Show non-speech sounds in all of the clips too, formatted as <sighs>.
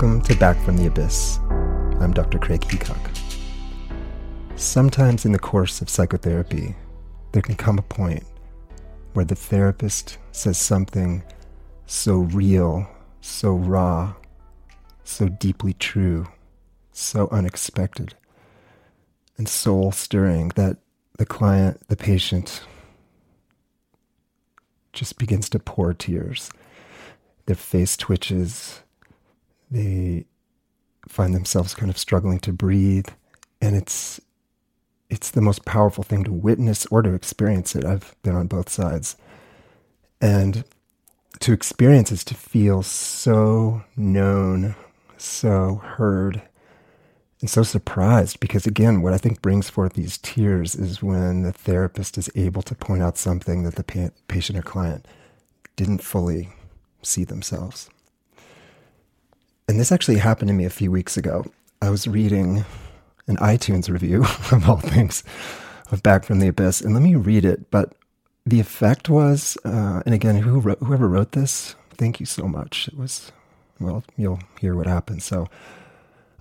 Welcome to Back from the Abyss. I'm Dr. Craig Heacock. Sometimes in the course of psychotherapy, there can come a point where the therapist says something so real, so raw, so deeply true, so unexpected, and soul stirring that the client, the patient, just begins to pour tears. Their face twitches. They find themselves kind of struggling to breathe. And it's it's the most powerful thing to witness or to experience it. I've been on both sides. And to experience is to feel so known, so heard, and so surprised because again what i think brings forth these tears is when the therapist is able to point out something that the pa- patient or client didn't fully see themselves and this actually happened to me a few weeks ago. I was reading an itunes review <laughs> of all things of back from the abyss. And let me read it but the effect was uh, and again who wrote, whoever wrote this thank you so much. It was well you'll hear what happened. So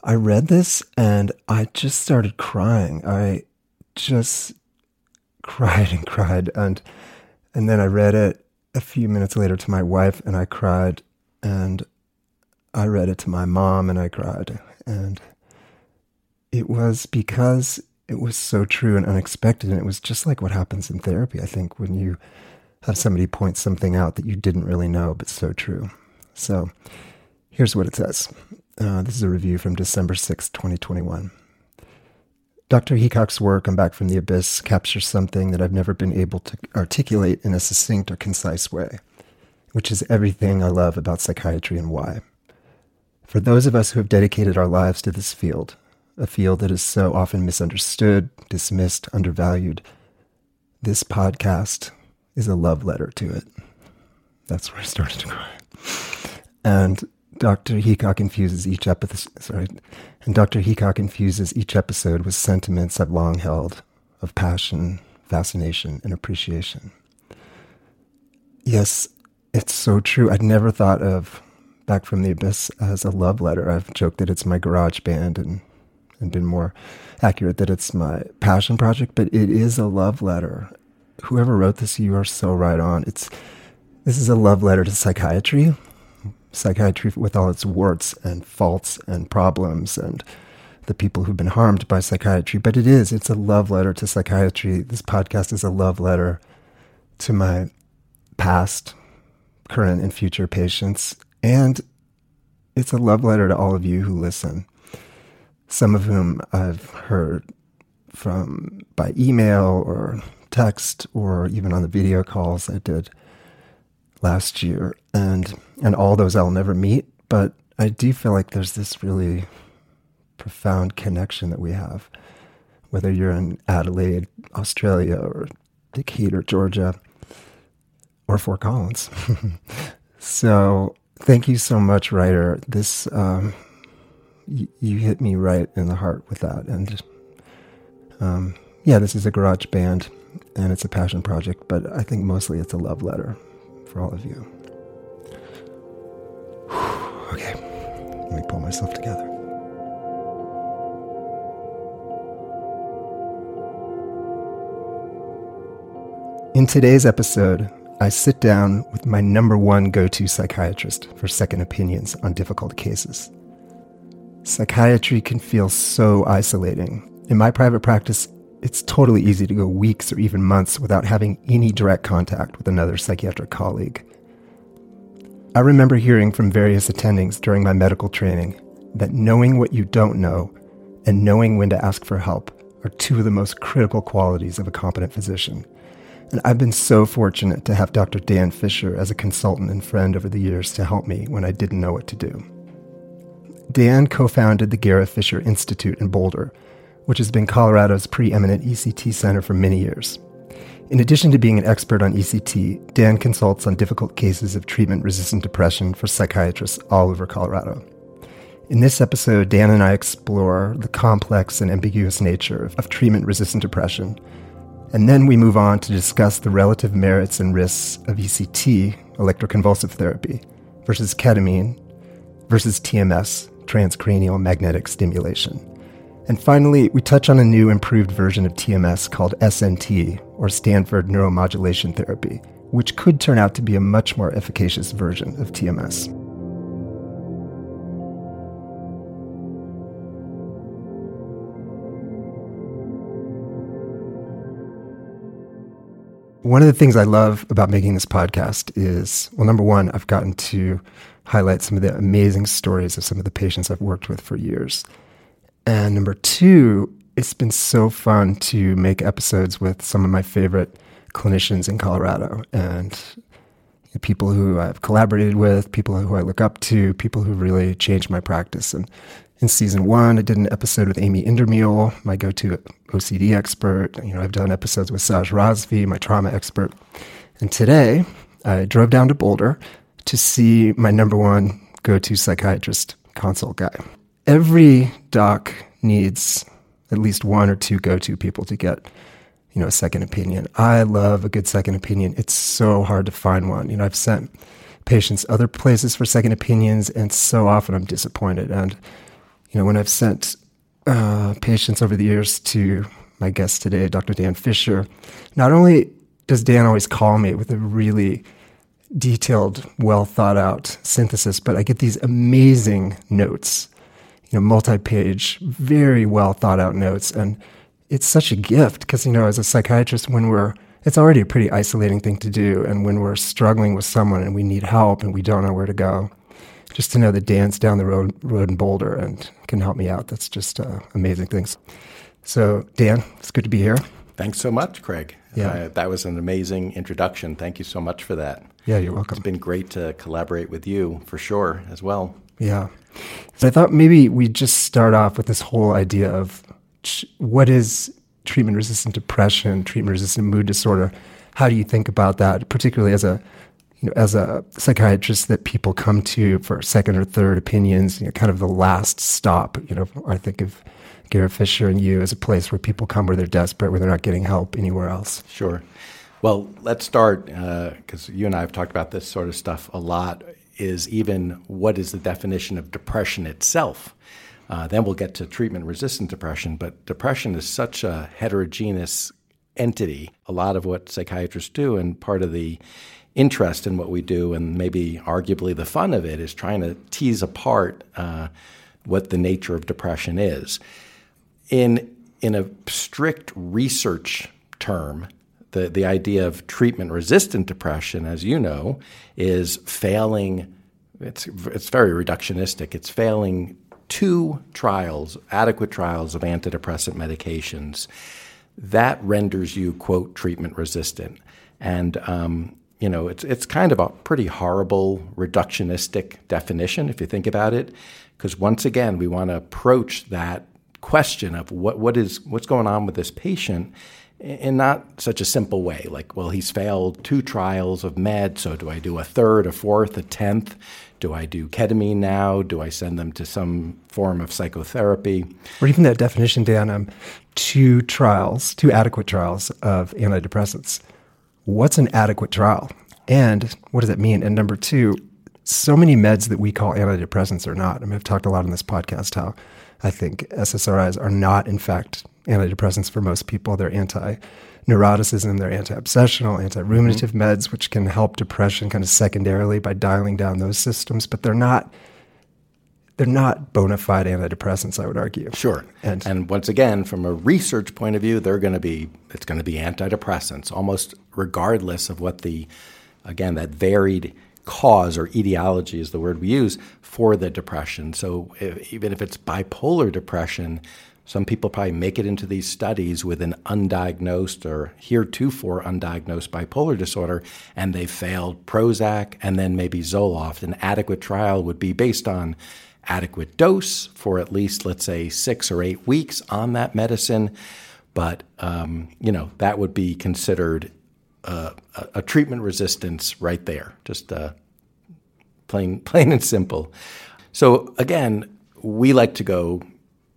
I read this and I just started crying. I just cried and cried. And and then I read it a few minutes later to my wife and I cried. And I read it to my mom and I cried and it was because it was so true and unexpected and it was just like what happens in therapy I think when you have somebody point something out that you didn't really know but so true. So here's what it says. Uh, this is a review from December 6, 2021. Dr. Heacock's work on Back from the Abyss captures something that I've never been able to articulate in a succinct or concise way, which is everything I love about psychiatry and why. For those of us who have dedicated our lives to this field, a field that is so often misunderstood, dismissed, undervalued, this podcast is a love letter to it. That's where I started to cry. And Dr. Heacock infuses each episode, sorry, and Dr. Heacock infuses each episode with sentiments I've long held of passion, fascination, and appreciation. Yes, it's so true. I'd never thought of Back from the Abyss as a love letter. I've joked that it's my garage band and, and been more accurate that it's my passion project, but it is a love letter. Whoever wrote this, you are so right on. It's this is a love letter to psychiatry, psychiatry with all its warts and faults and problems and the people who've been harmed by psychiatry. But it is, it's a love letter to psychiatry. This podcast is a love letter to my past, current, and future patients. And it's a love letter to all of you who listen, some of whom I've heard from by email or text or even on the video calls I did last year, and and all those I'll never meet. But I do feel like there's this really profound connection that we have, whether you're in Adelaide, Australia, or Decatur, Georgia, or Fort Collins. <laughs> so thank you so much, writer. This um, y- you hit me right in the heart with that, and um, yeah, this is a garage band and it's a passion project, but I think mostly it's a love letter for all of you. <sighs> okay, let me pull myself together. In today's episode, I sit down with my number one go to psychiatrist for second opinions on difficult cases. Psychiatry can feel so isolating. In my private practice, it's totally easy to go weeks or even months without having any direct contact with another psychiatric colleague. I remember hearing from various attendings during my medical training that knowing what you don't know and knowing when to ask for help are two of the most critical qualities of a competent physician. And I've been so fortunate to have Dr. Dan Fisher as a consultant and friend over the years to help me when I didn't know what to do. Dan co founded the Garrett Fisher Institute in Boulder which has been Colorado's preeminent ECT center for many years. In addition to being an expert on ECT, Dan consults on difficult cases of treatment resistant depression for psychiatrists all over Colorado. In this episode, Dan and I explore the complex and ambiguous nature of treatment resistant depression, and then we move on to discuss the relative merits and risks of ECT, electroconvulsive therapy, versus ketamine, versus TMS, transcranial magnetic stimulation. And finally, we touch on a new improved version of TMS called SNT, or Stanford Neuromodulation Therapy, which could turn out to be a much more efficacious version of TMS. One of the things I love about making this podcast is well, number one, I've gotten to highlight some of the amazing stories of some of the patients I've worked with for years. And number two, it's been so fun to make episodes with some of my favorite clinicians in Colorado and people who I've collaborated with, people who I look up to, people who really changed my practice. And in season one, I did an episode with Amy Indermeal, my go-to OCD expert. You know, I've done episodes with Saj Razvi, my trauma expert. And today, I drove down to Boulder to see my number one go-to psychiatrist consult guy. Every doc needs at least one or two go-to people to get, you know, a second opinion. I love a good second opinion. It's so hard to find one. You know, I've sent patients other places for second opinions, and so often I'm disappointed. And you know, when I've sent uh, patients over the years to my guest today, Dr. Dan Fisher, not only does Dan always call me with a really detailed, well thought out synthesis, but I get these amazing notes, you know, multi page, very well thought out notes. And it's such a gift because, you know, as a psychiatrist, when we're, it's already a pretty isolating thing to do. And when we're struggling with someone and we need help and we don't know where to go, just to know that Dan's down the road, road in Boulder and can help me out. That's just uh, amazing things. So, Dan, it's good to be here. Thanks so much, Craig. Yeah. Uh, that was an amazing introduction. Thank you so much for that. Yeah, you're welcome. It's been great to collaborate with you for sure as well. Yeah. So I thought maybe we'd just start off with this whole idea of what is treatment resistant depression, treatment resistant mood disorder. How do you think about that, particularly as a you know, as a psychiatrist that people come to for second or third opinions, you know, kind of the last stop. You know, I think of Garrett Fisher and you as a place where people come where they're desperate, where they're not getting help anywhere else. Sure. Well, let's start because uh, you and I have talked about this sort of stuff a lot. Is even what is the definition of depression itself? Uh, then we'll get to treatment resistant depression. But depression is such a heterogeneous entity. A lot of what psychiatrists do, and part of the interest in what we do, and maybe arguably the fun of it, is trying to tease apart uh, what the nature of depression is. In in a strict research term, the, the idea of treatment resistant depression, as you know, is failing. It's, it's very reductionistic. It's failing two trials, adequate trials of antidepressant medications. That renders you, quote, treatment resistant. And um, you know, it's it's kind of a pretty horrible reductionistic definition if you think about it, because once again we want to approach that question of what what is what's going on with this patient in not such a simple way. Like, well, he's failed two trials of med, so do I do a third, a fourth, a tenth? Do I do ketamine now? Do I send them to some form of psychotherapy? Or even that definition, Dan, um, two trials, two adequate trials of antidepressants what's an adequate trial? And what does that mean? And number two, so many meds that we call antidepressants are not. I mean, I've talked a lot on this podcast how I think SSRIs are not, in fact, antidepressants for most people. They're anti neuroticism, they're anti obsessional, anti ruminative mm-hmm. meds, which can help depression kind of secondarily by dialing down those systems, but they're not they're not bona fide antidepressants, I would argue. Sure. And, and once again, from a research point of view, they're going to be it's going to be antidepressants, almost regardless of what the again that varied cause or etiology is the word we use for the depression. So if, even if it's bipolar depression, some people probably make it into these studies with an undiagnosed or heretofore undiagnosed bipolar disorder, and they failed Prozac and then maybe Zoloft. An adequate trial would be based on adequate dose for at least, let's say, six or eight weeks on that medicine. But, um, you know, that would be considered uh, a, a, treatment resistance right there, just uh, plain, <laughs> plain and simple. So, again, we like to go,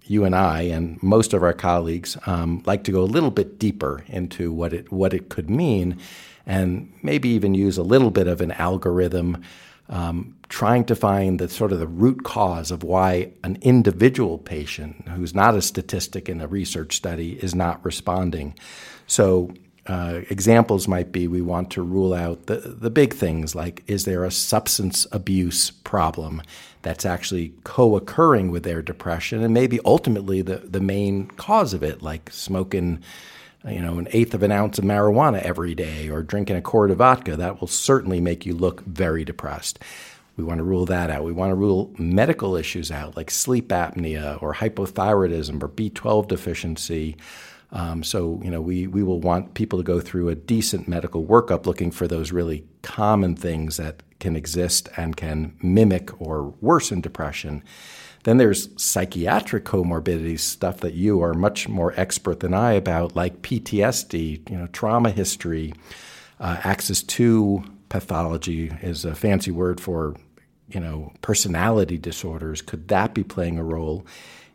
you and I, and most of our colleagues um, like to go a little bit deeper into what it, what it could mean and maybe even use a little bit of an algorithm um, trying to find the sort of the root cause of why an individual patient who's not a statistic in a research study is not responding. So uh, examples might be we want to rule out the, the big things like is there a substance abuse problem that's actually co occurring with their depression and maybe ultimately the, the main cause of it, like smoking you know, an eighth of an ounce of marijuana every day or drinking a quart of vodka, that will certainly make you look very depressed. We want to rule that out. We want to rule medical issues out like sleep apnea or hypothyroidism or B12 deficiency. Um, so, you know, we, we will want people to go through a decent medical workup looking for those really common things that can exist and can mimic or worsen depression. Then there's psychiatric comorbidities, stuff that you are much more expert than I about, like PTSD, you know, trauma history. Uh, Axis 2 pathology is a fancy word for, you know, personality disorders. Could that be playing a role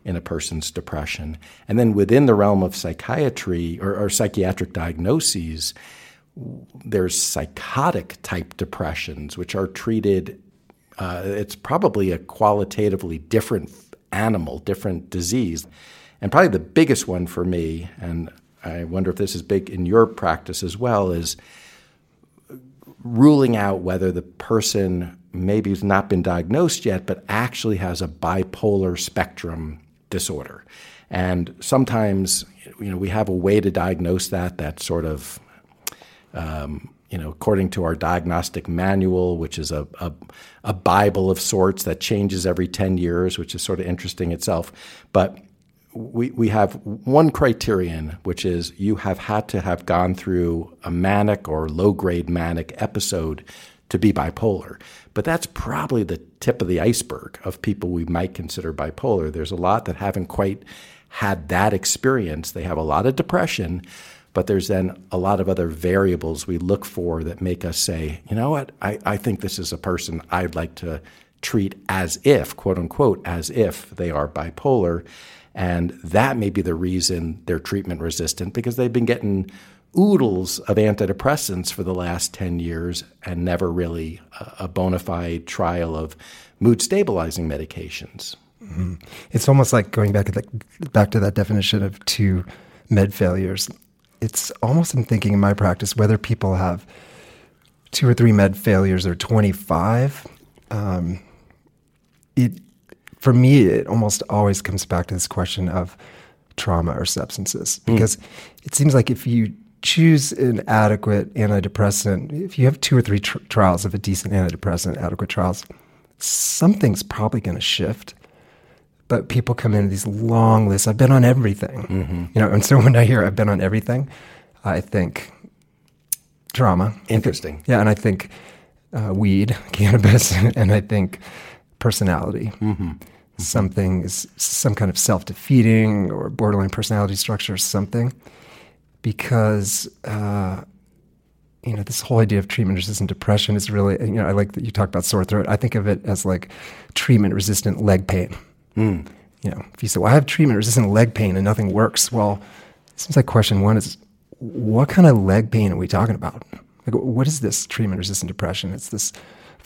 in a person's depression? And then within the realm of psychiatry or, or psychiatric diagnoses, there's psychotic type depressions, which are treated uh, it's probably a qualitatively different animal, different disease. And probably the biggest one for me, and I wonder if this is big in your practice as well, is ruling out whether the person maybe has not been diagnosed yet, but actually has a bipolar spectrum disorder. And sometimes, you know, we have a way to diagnose that that sort of um, you know, according to our diagnostic manual, which is a, a, a, Bible of sorts that changes every 10 years, which is sort of interesting itself. But we, we have one criterion, which is you have had to have gone through a manic or low grade manic episode to be bipolar. But that's probably the tip of the iceberg of people we might consider bipolar. There's a lot that haven't quite had that experience. They have a lot of depression, but there's then a lot of other variables we look for that make us say, you know what, I, I think this is a person I'd like to treat as if, quote unquote, as if they are bipolar. And that may be the reason they're treatment resistant because they've been getting oodles of antidepressants for the last 10 years and never really a, bona fide trial of mood stabilizing medications. Mm-hmm. It's almost like going back to, the, back to that definition of two med failures it's almost I'm thinking in my practice whether people have two or three med failures or 25. Um, it for me, it almost always comes back to this question of trauma or substances hmm. because mm. it seems like if you choose an adequate antidepressant, if you have two or three tr- trials of a decent antidepressant, adequate trials, something's probably going to shift but people come in these long lists. I've been on everything, mm-hmm. you know. And so <laughs> when I hear I've been on everything, I think trauma. Interesting. yeah, and I think uh, weed, <laughs> cannabis, and I think personality. Mm-hmm. Something is some kind of self defeating or borderline personality structure, or something, because. Uh, you know, this whole idea of treatment resistant depression is really, you know, I like that you talk about sore throat. I think of it as like treatment resistant leg pain. Mm. You know, if you say, "Well, I have treatment resistant leg pain and nothing works," well, it seems like question one is, what kind of leg pain are we talking about? Like, what is this treatment resistant depression? It's this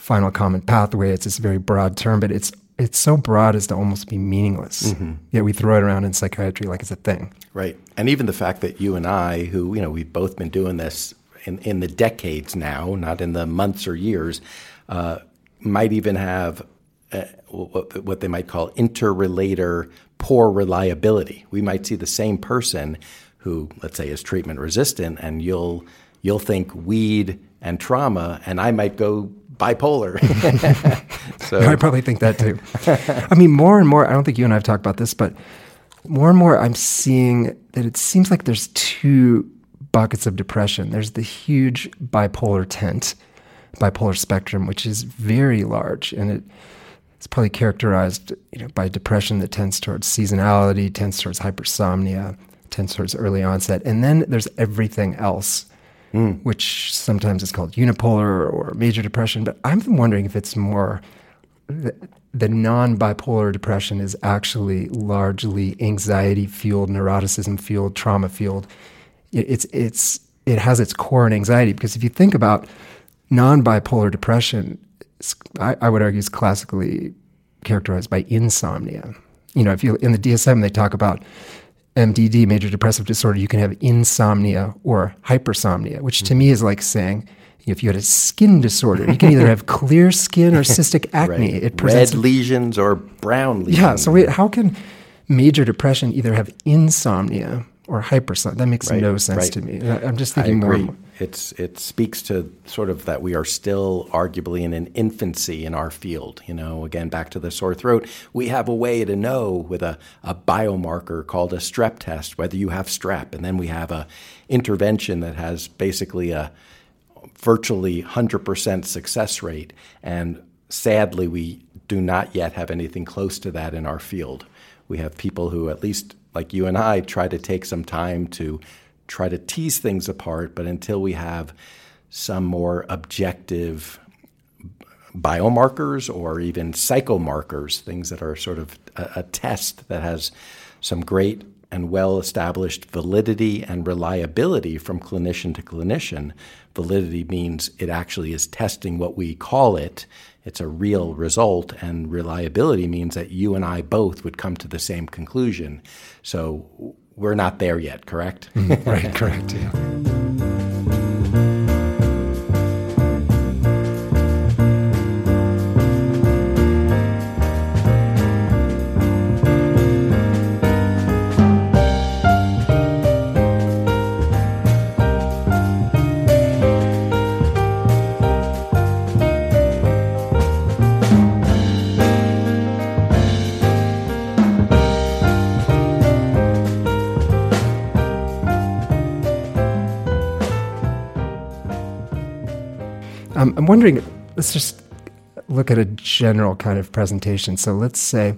final common pathway. It's this very broad term, but it's it's so broad as to almost be meaningless. Mm-hmm. Yet we throw it around in psychiatry like it's a thing. Right, and even the fact that you and I, who you know, we've both been doing this in, in the decades now, not in the months or years, uh, might even have uh, what, what they might call interrater poor reliability. We might see the same person who, let's say, is treatment resistant, and you'll you'll think weed and trauma, and I might go bipolar. <laughs> so I probably think that too. I mean, more and more. I don't think you and I have talked about this, but more and more, I'm seeing that it seems like there's two buckets of depression. There's the huge bipolar tent, bipolar spectrum, which is very large, and it it's probably characterized you know, by depression that tends towards seasonality, tends towards hypersomnia, tends towards early onset. And then there's everything else, mm. which sometimes is called unipolar or major depression. But I'm wondering if it's more the, the non bipolar depression is actually largely anxiety fueled, neuroticism fueled, trauma fueled. It, it's, it's, it has its core in anxiety because if you think about non bipolar depression, I, I would argue, is classically characterized by insomnia. You know, if you in the DSM they talk about MDD, major depressive disorder, you can have insomnia or hypersomnia, which to me is like saying if you had a skin disorder, you can either have <laughs> clear skin or cystic acne. Right. It presents red lesions or brown lesions. Yeah. So wait, how can major depression either have insomnia or hypersomnia? That makes right. no sense right. to me. I'm just thinking more. It's it speaks to sort of that we are still arguably in an infancy in our field. You know, again back to the sore throat, we have a way to know with a, a biomarker called a strep test whether you have strep, and then we have a intervention that has basically a virtually 100% success rate. And sadly, we do not yet have anything close to that in our field. We have people who, at least like you and I, try to take some time to try to tease things apart, but until we have some more objective biomarkers or even psychomarkers, things that are sort of a, a test that has some great and well established validity and reliability from clinician to clinician. Validity means it actually is testing what we call it, it's a real result, and reliability means that you and I both would come to the same conclusion. So we're not there yet, correct? Mm, right, correct, yeah. Um, I'm wondering, let's just look at a general kind of presentation. So let's say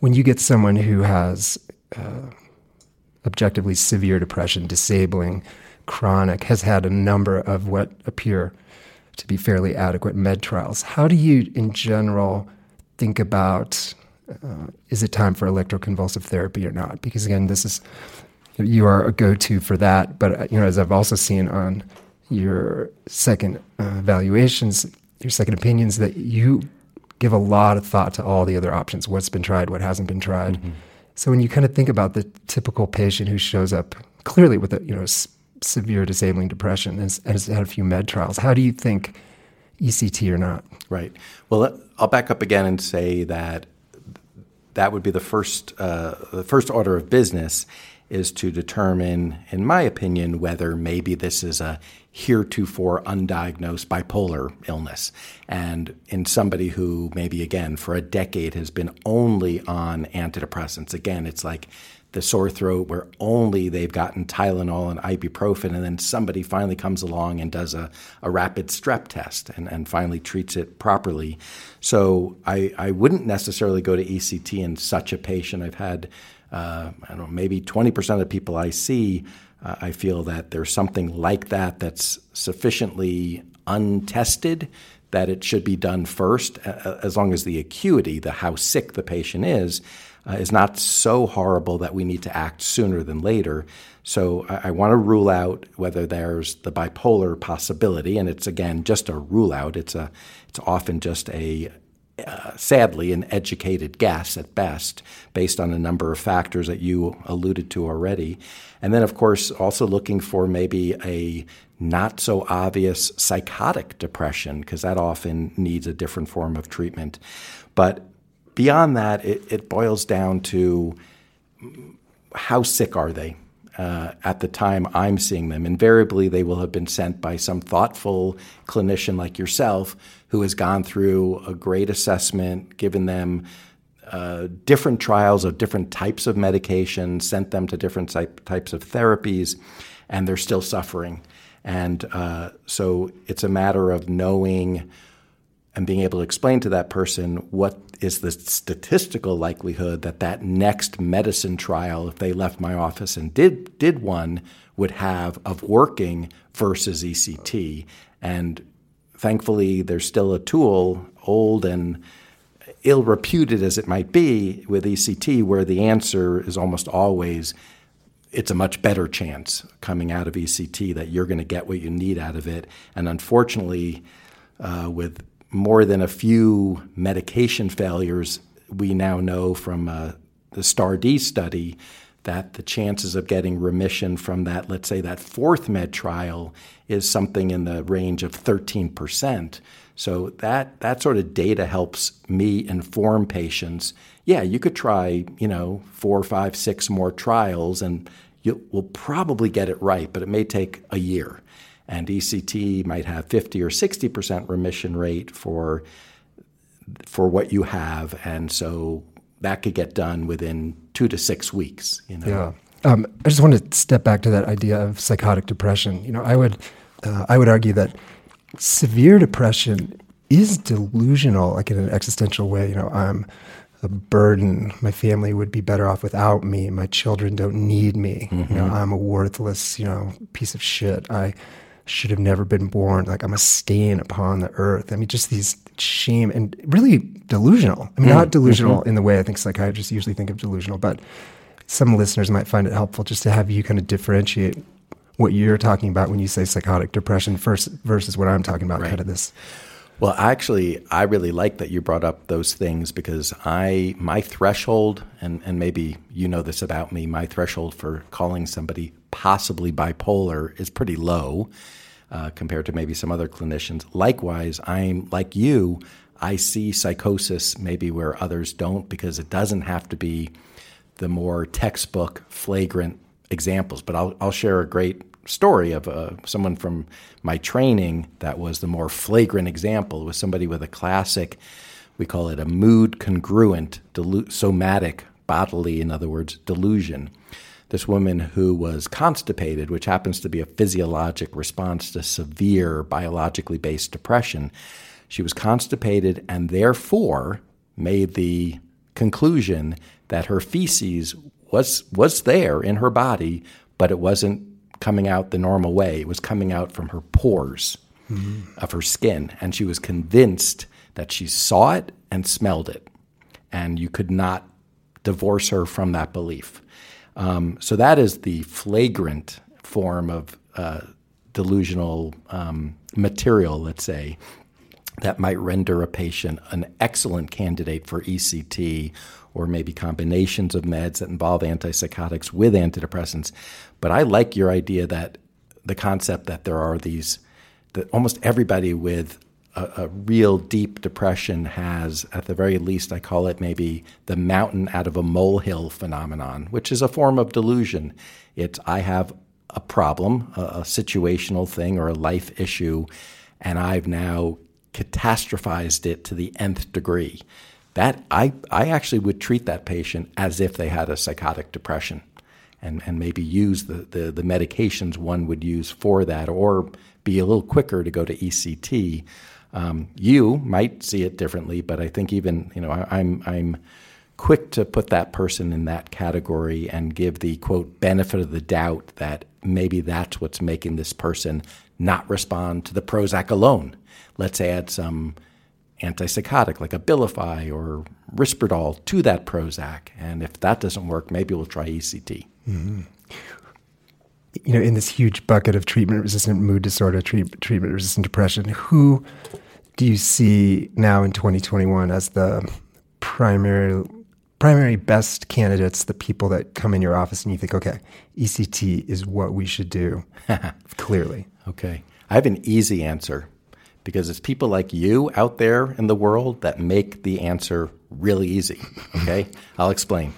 when you get someone who has uh, objectively severe depression, disabling, chronic, has had a number of what appear to be fairly adequate med trials, how do you, in general, think about uh, is it time for electroconvulsive therapy or not? Because again, this is you are a go-to for that. But you know, as I've also seen on your second uh, valuations, your second opinions, that you give a lot of thought to all the other options what's been tried, what hasn't been tried. Mm-hmm. So when you kind of think about the typical patient who shows up clearly with a you know s- severe disabling depression and has, has had a few med trials, how do you think ECT or not? Right. Well, I'll back up again and say that that would be the first uh, the first order of business is to determine, in my opinion, whether maybe this is a heretofore undiagnosed bipolar illness. And in somebody who maybe, again, for a decade has been only on antidepressants. Again, it's like the sore throat where only they've gotten Tylenol and ibuprofen, and then somebody finally comes along and does a, a rapid strep test and, and finally treats it properly. So I, I wouldn't necessarily go to ECT in such a patient. I've had uh, I don't know, maybe 20% of the people I see, uh, I feel that there's something like that that's sufficiently untested that it should be done first, as long as the acuity, the how sick the patient is, uh, is not so horrible that we need to act sooner than later. So I, I want to rule out whether there's the bipolar possibility, and it's again just a rule out. It's a it's often just a uh, sadly, an educated guess at best, based on a number of factors that you alluded to already. And then, of course, also looking for maybe a not so obvious psychotic depression, because that often needs a different form of treatment. But beyond that, it, it boils down to how sick are they? Uh, at the time I'm seeing them. Invariably, they will have been sent by some thoughtful clinician like yourself who has gone through a great assessment, given them uh, different trials of different types of medications, sent them to different types of therapies, and they're still suffering. And uh, so it's a matter of knowing and being able to explain to that person what is the statistical likelihood that that next medicine trial, if they left my office and did did one, would have of working versus ECT. And thankfully, there's still a tool, old and ill reputed as it might be, with ECT, where the answer is almost always it's a much better chance coming out of ECT that you're going to get what you need out of it. And unfortunately, uh, with more than a few medication failures, we now know from uh, the STAR*D study that the chances of getting remission from that, let's say that fourth med trial, is something in the range of 13%. So that that sort of data helps me inform patients. Yeah, you could try, you know, four, five, six more trials, and you will probably get it right, but it may take a year. And ECT might have 50 or 60 percent remission rate for for what you have, and so that could get done within two to six weeks. You know? Yeah. Um, I just want to step back to that idea of psychotic depression. You know, I would uh, I would argue that severe depression is delusional, like in an existential way. You know, I'm a burden. My family would be better off without me. My children don't need me. Mm-hmm. You know, I'm a worthless, you know, piece of shit. I should have never been born. Like I'm a stain upon the earth. I mean, just these shame and really delusional. I mean, mm-hmm. not delusional mm-hmm. in the way I think psychiatrists usually think of delusional, but some listeners might find it helpful just to have you kind of differentiate what you're talking about when you say psychotic depression versus, versus what I'm talking about, right. kind of this. Well, actually, I really like that you brought up those things because I my threshold, and, and maybe you know this about me, my threshold for calling somebody possibly bipolar is pretty low uh, compared to maybe some other clinicians. Likewise, I'm like you, I see psychosis maybe where others don't because it doesn't have to be the more textbook, flagrant examples. But I'll, I'll share a great story of uh, someone from my training that was the more flagrant example. Was somebody with a classic, we call it a mood congruent, delu- somatic, bodily, in other words, delusion. This woman who was constipated, which happens to be a physiologic response to severe biologically based depression, she was constipated and therefore made the conclusion that her feces was was there in her body, but it wasn't coming out the normal way. It was coming out from her pores mm-hmm. of her skin, and she was convinced that she saw it and smelled it, and you could not divorce her from that belief. Um, so that is the flagrant form of uh, delusional um, material, let's say, that might render a patient an excellent candidate for ECT or maybe combinations of meds that involve antipsychotics with antidepressants. But I like your idea that the concept that there are these, that almost everybody with a, a, real deep depression has, at the very least, I call it maybe the mountain out of a molehill phenomenon, which is a form of delusion. It's I have a problem, a, a situational thing or a life issue, and I've now catastrophized it to the nth degree that I, I actually would treat that patient as if they had a psychotic depression and, and maybe use the, the, the medications one would use for that or be a little quicker to go to ECT. Um, you might see it differently, but I think even, you know, I, I'm, I'm quick to put that person in that category and give the quote benefit of the doubt that maybe that's what's making this person not respond to the Prozac alone. Let's add some antipsychotic like Abilify or Risperdal to that Prozac. And if that doesn't work, maybe we'll try ECT. Mm-hmm. You know, in this huge bucket of treatment resistant mood disorder, treat, treatment resistant depression, who do you see now in 2021 as the primary primary best candidates, the people that come in your office and you think, okay, ECT is what we should do, <laughs> clearly? Okay. I have an easy answer because it's people like you out there in the world that make the answer really easy. Okay, I'll explain.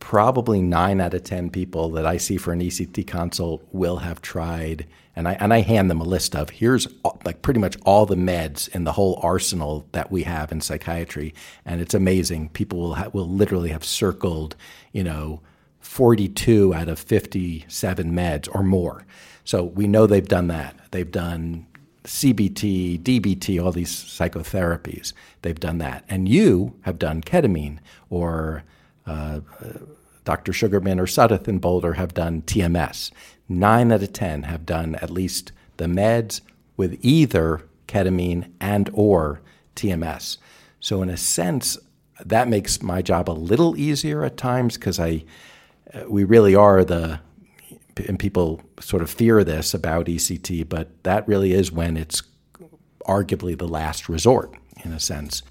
Probably nine out of ten people that I see for an ECT consult will have tried, and I and I hand them a list of here's like pretty much all the meds in the whole arsenal that we have in psychiatry, and it's amazing. People will ha- will literally have circled, you know. 42 out of 57 meds or more. So we know they've done that. They've done CBT, DBT, all these psychotherapies. They've done that. And you have done ketamine, or uh, Dr. Sugarman or Suddath and Boulder have done TMS. Nine out of 10 have done at least the meds with either ketamine and or TMS. So in a sense, that makes my job a little easier at times because I, uh, we really are the and people sort of fear this about ECT, but that really is when it's arguably the last resort in a sense.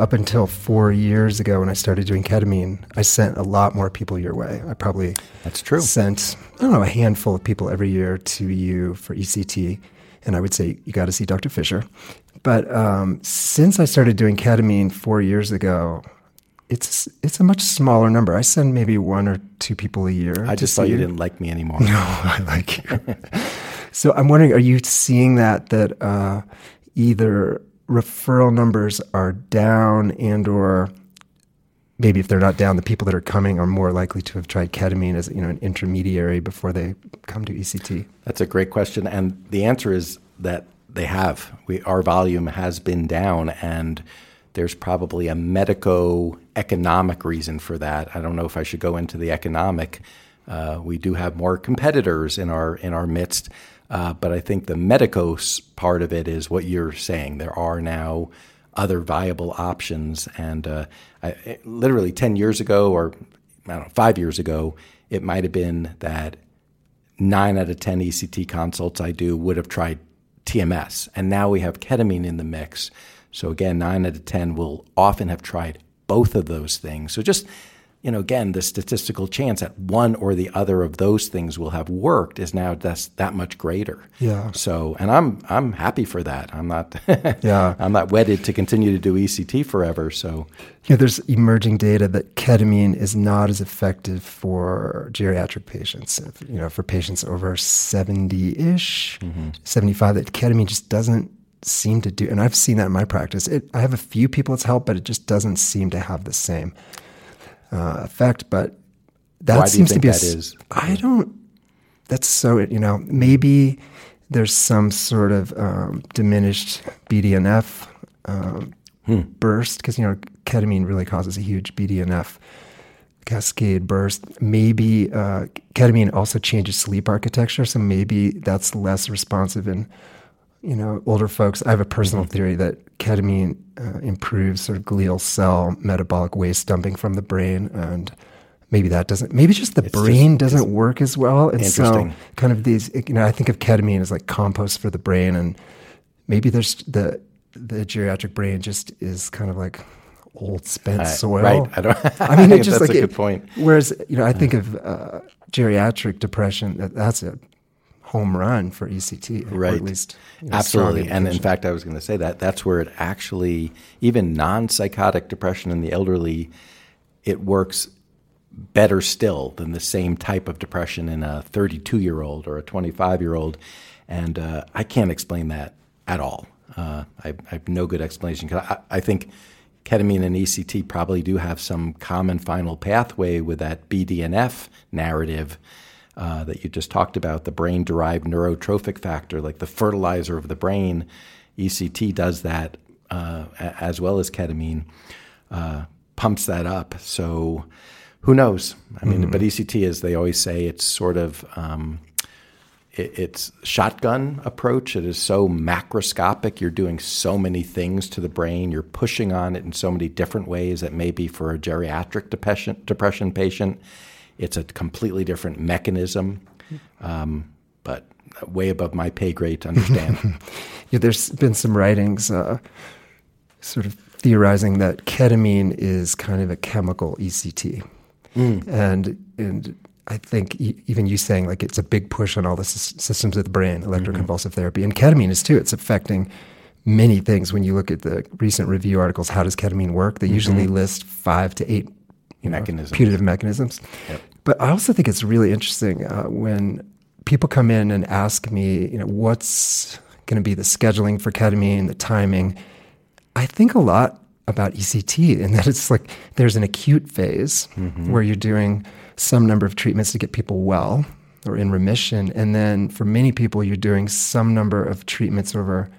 Up until four years ago when I started doing ketamine, I sent a lot more people your way. I probably that's true. Sent I don't know a handful of people every year to you for ECT, and I would say you got to see Dr. Fisher. But um, since I started doing ketamine four years ago, it's it's a much smaller number. I send maybe one or two people a year. I just thought you, you didn't like me anymore. <laughs> No, I like you. so I'm wondering, are you seeing that that uh, either referral numbers are down and or maybe if they're not down the people that are coming are more likely to have tried ketamine as you know an intermediary before they come to ECT that's a great question and the answer is that they have. We our volume has been down and there's probably a medico economic reason for that. I don't know if i should go into the economic. Uh, we do have more competitors in our in our midst uh, but I think the medicos part of it is what you're saying. There are now other viable options. And uh, I, literally 10 years ago, or I don't know, five years ago, it might have been that nine out of 10 ECT consults I do would have tried TMS. And now we have ketamine in the mix. So again, nine out of 10 will often have tried both of those things. So just you know, again, the statistical chance that one or the other of those things will have worked is now just that much greater. Yeah. So, and I'm I'm happy for that. I'm not. <laughs> yeah. I'm not wedded to continue to do ECT forever. So. Yeah, there's emerging data that ketamine is not as effective for geriatric patients. You know, for patients over 70-ish, mm-hmm. 75, that ketamine just doesn't seem to do. And I've seen that in my practice. It, I have a few people it's helped, but it just doesn't seem to have the same uh, effect. But that Why seems to be. A, that is? I don't. That's so. You know, maybe there's some sort of um, diminished BDNF um, hmm. burst because you know ketamine really causes a huge BDNF cascade burst. Maybe uh, ketamine also changes sleep architecture, so maybe that's less responsive in you know older folks. I have a personal theory that ketamine uh, improves sort of glial cell metabolic waste dumping from the brain and maybe that doesn't maybe just the it's brain just, doesn't work as well. And so kind of these you know i think of ketamine as like compost for the brain and maybe there's the the geriatric brain just is kind of like old spent soil. right i don't <laughs> i mean it's just like a it, good point. whereas you know i think of uh, geriatric depression that, that's a home run for ECT, right? at least you know, absolutely. And in fact, I was going to say that that's where it actually, even non-psychotic depression in the elderly, it works better still than the same type of depression in a 32-year-old or a 25-year-old. And uh, I can't explain that at all. Uh, I, I, have no good explanation. I, I think ketamine and ECT probably do have some common final pathway with that BDNF narrative uh, that you just talked about, the brain derived neurotrophic factor, like the fertilizer of the brain. ECT does that uh, as well as ketamine, uh, pumps that up. So who knows? I mean, mm-hmm. but ECT, as they always say, it's sort of. Um, it's shotgun approach. It is so macroscopic. You're doing so many things to the brain. You're pushing on it in so many different ways that maybe for a geriatric depression, depression patient, it's a completely different mechanism, um, but way above my pay grade to understand. <laughs> yeah, there's been some writings uh, sort of theorizing that ketamine is kind of a chemical ECT. Mm. And, and I think even you saying like it's a big push on all the systems of the brain, electroconvulsive mm-hmm. therapy, and ketamine is too. It's affecting many things. When you look at the recent review articles, how does ketamine work? They mm-hmm. usually list five to eight you know, mechanisms. putative mechanisms. Yep. But I also think it's really interesting uh, when people come in and ask me, you know, what's going to be the scheduling for ketamine, the timing. I think a lot about ECT, and that it's like there's an acute phase mm-hmm. where you're doing some number of treatments to get people well or in remission, and then for many people, you're doing some number of treatments over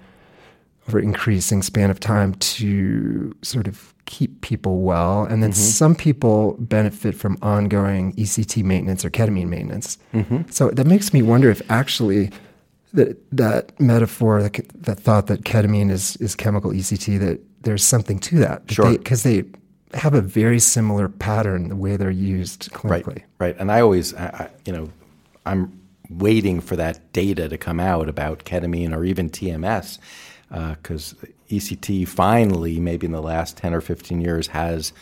over increasing span of time to sort of keep people well. And then mm-hmm. some people benefit from ongoing ECT maintenance or ketamine maintenance. Mm-hmm. So that makes me wonder if actually that that metaphor, that, that thought that ketamine is is chemical ECT, that there's something to that. Sure. Because they, they, have a very similar pattern the way they're used clinically. Right. Right. And I always, I, you know, I'm waiting for that data to come out about ketamine or even TMS because uh, ECT finally, maybe in the last 10 or 15 years, has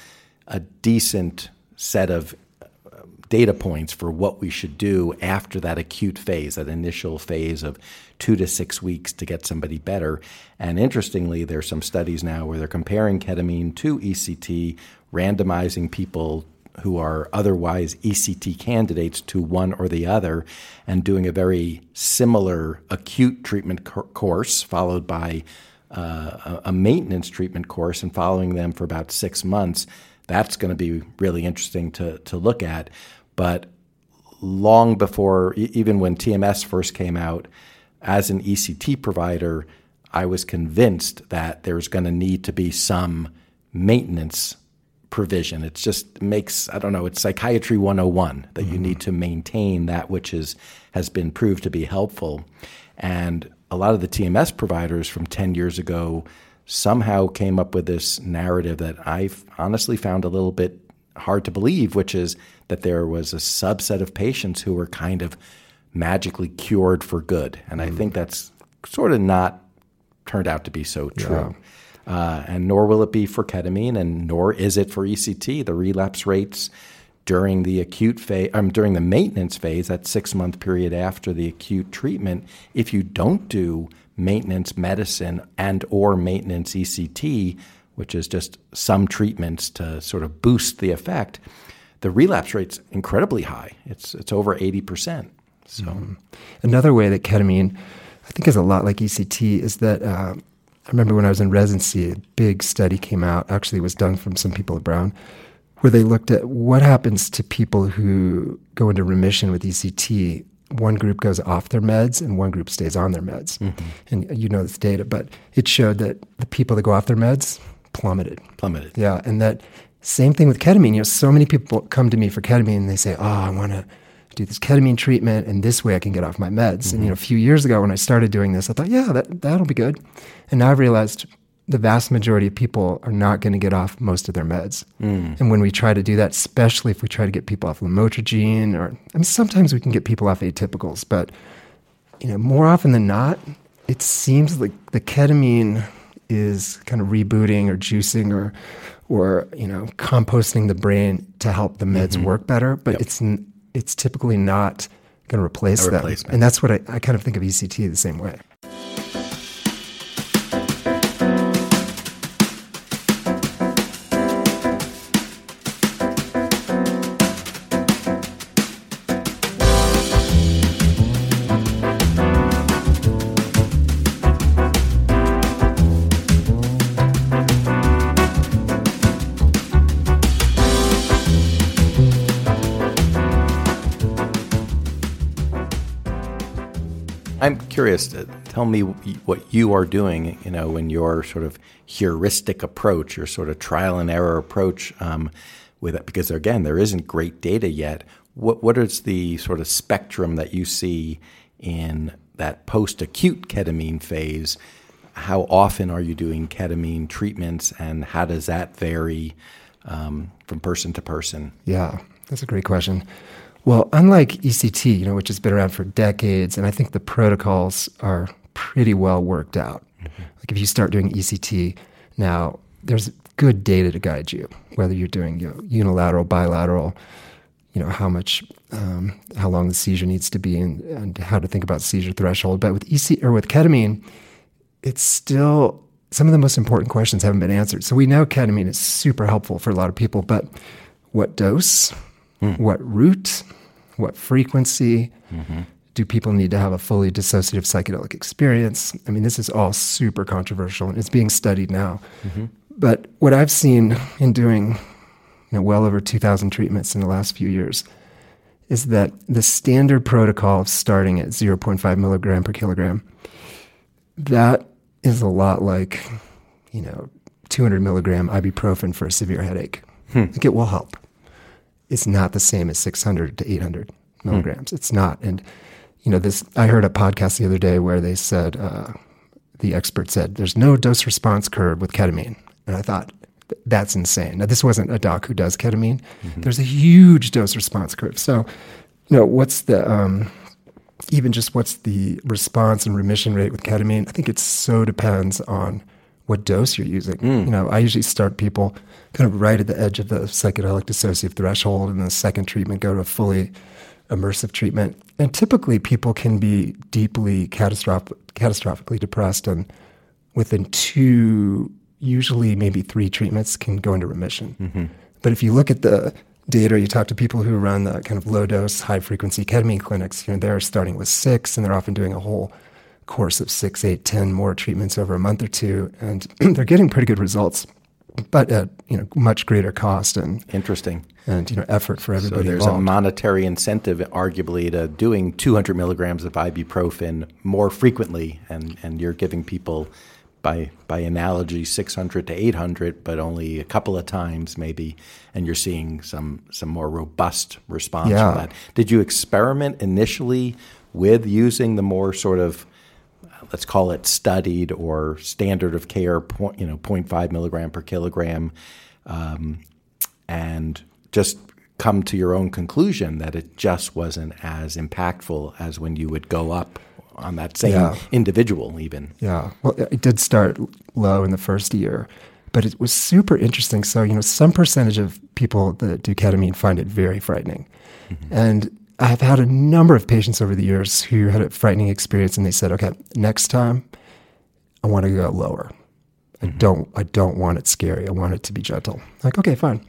a decent set of uh, data points for what we should do after that acute phase, that initial phase of two to six weeks to get somebody better. And interestingly, there's some studies now where they're comparing ketamine to ECT, randomizing people who are otherwise ECT candidates to one or the other and doing a very similar acute treatment co- course followed by uh, a maintenance treatment course and following them for about six months. That's going to be really interesting to, to look at. But long before, even when TMS first came out, as an ECT provider, I was convinced that there's going to need to be some maintenance provision. It just makes, I don't know, it's psychiatry 101 that mm-hmm. you need to maintain that which is, has been proved to be helpful. And a lot of the TMS providers from 10 years ago somehow came up with this narrative that I've honestly found a little bit hard to believe, which is that there was a subset of patients who were kind of magically cured for good. And mm. I think that's sort of not turned out to be so true. Yeah. Uh, and nor will it be for ketamine, and nor is it for ECT. The relapse rates during the acute phase, um, during the maintenance phase, that six month period after the acute treatment, if you don't do maintenance medicine and or maintenance ECT, which is just some treatments to sort of boost the effect, the relapse rate's incredibly high. It's it's over eighty percent. So mm. another way that ketamine, I think, is a lot like ECT is that. Uh, I remember when I was in residency, a big study came out. Actually, it was done from some people at Brown, where they looked at what happens to people who go into remission with ECT. One group goes off their meds and one group stays on their meds. Mm-hmm. And you know this data, but it showed that the people that go off their meds plummeted. Plummeted. Yeah. And that same thing with ketamine. You know, so many people come to me for ketamine and they say, Oh, I want to do this ketamine treatment and this way I can get off my meds. Mm-hmm. And you know, a few years ago when I started doing this, I thought, yeah, that that'll be good. And now I've realized the vast majority of people are not going to get off most of their meds. Mm. And when we try to do that, especially if we try to get people off lamotrigine or I mean sometimes we can get people off atypicals, but you know, more often than not, it seems like the ketamine is kind of rebooting or juicing or or you know composting the brain to help the meds mm-hmm. work better but yep. it's it's typically not going to replace them. And that's what I, I kind of think of ECT the same way. Curious. To tell me what you are doing. You know, in your sort of heuristic approach, your sort of trial and error approach um, with it, because again, there isn't great data yet. What what is the sort of spectrum that you see in that post-acute ketamine phase? How often are you doing ketamine treatments, and how does that vary um, from person to person? Yeah, that's a great question. Well, unlike ECT, you know, which has been around for decades, and I think the protocols are pretty well worked out. Mm-hmm. Like if you start doing ECT now, there's good data to guide you, whether you're doing you know, unilateral, bilateral, you know, how much, um, how long the seizure needs to be, and, and how to think about seizure threshold. But with EC or with ketamine, it's still some of the most important questions haven't been answered. So we know ketamine is super helpful for a lot of people, but what dose? Mm. What route? What frequency? Mm-hmm. Do people need to have a fully dissociative psychedelic experience? I mean, this is all super controversial and it's being studied now. Mm-hmm. But what I've seen in doing, you know, well over 2,000 treatments in the last few years, is that the standard protocol of starting at 0.5 milligram per kilogram, that is a lot like, you know, 200 milligram ibuprofen for a severe headache. Hmm. Like it will help. It's not the same as 600 to 800 milligrams. Hmm. It's not. And, you know, this, I heard a podcast the other day where they said, uh, the expert said, there's no dose response curve with ketamine. And I thought, that's insane. Now, this wasn't a doc who does ketamine. Mm-hmm. There's a huge dose response curve. So, you know, what's the, um, even just what's the response and remission rate with ketamine? I think it so depends on what dose you're using. Mm. You know, I usually start people kind of right at the edge of the psychedelic dissociative threshold, and the second treatment go to a fully immersive treatment. And typically, people can be deeply catastrophic, catastrophically depressed, and within two, usually maybe three treatments, can go into remission. Mm-hmm. But if you look at the data, you talk to people who run the kind of low dose, high frequency ketamine clinics, you know, they're starting with six, and they're often doing a whole course of six, eight, ten more treatments over a month or two, and <clears throat> they're getting pretty good results, but at you know much greater cost and interesting and you know effort for everybody. So there's involved. a monetary incentive, arguably, to doing 200 milligrams of ibuprofen more frequently, and and you're giving people. By, by analogy, 600 to 800, but only a couple of times maybe, and you're seeing some some more robust response yeah. from that. Did you experiment initially with using the more sort of let's call it studied or standard of care, point, you know, 0.5 milligram per kilogram, um, and just come to your own conclusion that it just wasn't as impactful as when you would go up on that same yeah. individual even. Yeah. Well, it did start low in the first year, but it was super interesting. So, you know, some percentage of people that do ketamine find it very frightening. Mm-hmm. And I've had a number of patients over the years who had a frightening experience, and they said, "Okay, next time, I want to go lower. I mm-hmm. don't. I don't want it scary. I want it to be gentle." Like, okay, fine.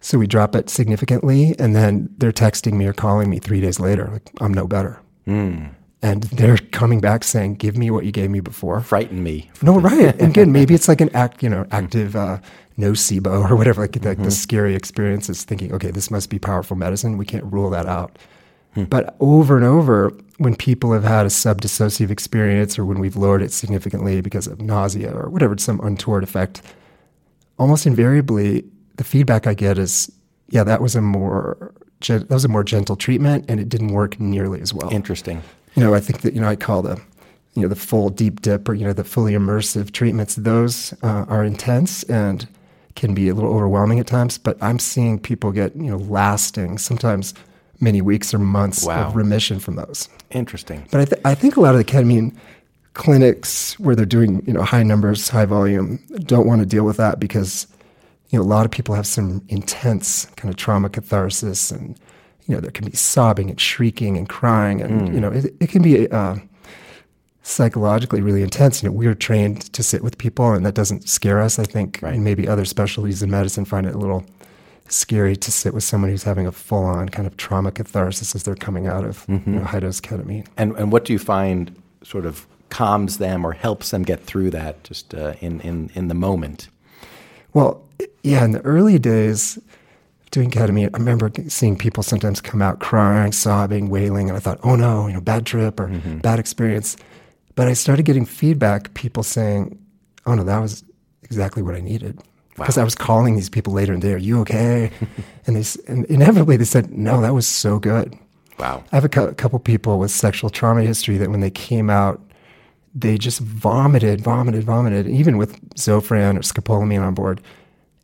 So we drop it significantly, and then they're texting me or calling me three days later, like, "I'm no better." Mm. And they're coming back saying, "Give me what you gave me before." Frighten me. No, right. And again, maybe <laughs> it's like an act, you know, active uh, nocebo or whatever. Like, like mm-hmm. the scary experience is thinking, "Okay, this must be powerful medicine. We can't rule that out." Hmm. But over and over, when people have had a subdissociative experience or when we've lowered it significantly because of nausea or whatever, some untoward effect, almost invariably, the feedback I get is, yeah, that was a more that was a more gentle treatment, and it didn't work nearly as well. Interesting. You know, I think that you know I call the you know the full deep dip or you know the fully immersive treatments. Those uh, are intense and can be a little overwhelming at times. But I'm seeing people get you know lasting, sometimes many weeks or months wow. of remission from those. Interesting. But I, th- I think a lot of the ketamine clinics where they're doing you know high numbers, high volume, don't want to deal with that because you know a lot of people have some intense kind of trauma catharsis, and you know there can be sobbing and shrieking and crying, and mm. you know it, it can be. Uh, psychologically really intense. You know, we're trained to sit with people, and that doesn't scare us. I think right. maybe other specialties in medicine find it a little scary to sit with someone who's having a full on kind of trauma catharsis as they're coming out of mm-hmm. you know, high dose ketamine. And, and what do you find sort of calms them or helps them get through that just uh, in, in, in the moment? Well, yeah, in the early days, doing ketamine, I remember seeing people sometimes come out crying, sobbing, wailing, and I thought, oh no, you know, bad trip or mm-hmm. bad experience. But I started getting feedback, people saying, oh no, that was exactly what I needed because wow. I was calling these people later in the day, "Are you okay?" <laughs> and they and inevitably they said, "No, that was so good." Wow. I have a cu- couple people with sexual trauma history that when they came out, they just vomited, vomited, vomited, even with Zofran or scopolamine on board.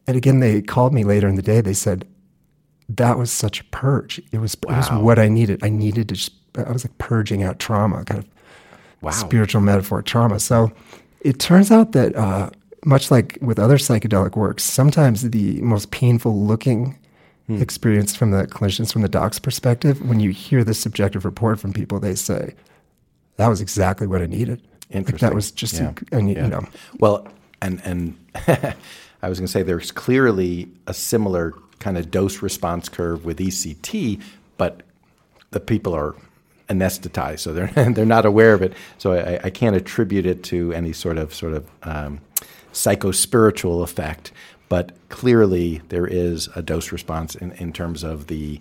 And again, they called me later in the day. They said, "That was such a purge. It was wow. it was what I needed. I needed to. Just, I was like purging out trauma, kind of wow. spiritual metaphor trauma." So it turns out that. Uh, much like with other psychedelic works, sometimes the most painful looking hmm. experience from the clinicians, from the doc's perspective, when you hear the subjective report from people, they say, that was exactly what I needed. Interesting. Like that was just, yeah. a, and, yeah. you know. Well, and, and <laughs> I was going to say there's clearly a similar kind of dose response curve with ECT, but the people are anesthetized, so they're <laughs> they're not aware of it. So I, I can't attribute it to any sort of sort of um, psychospiritual effect. But clearly, there is a dose response in, in terms of the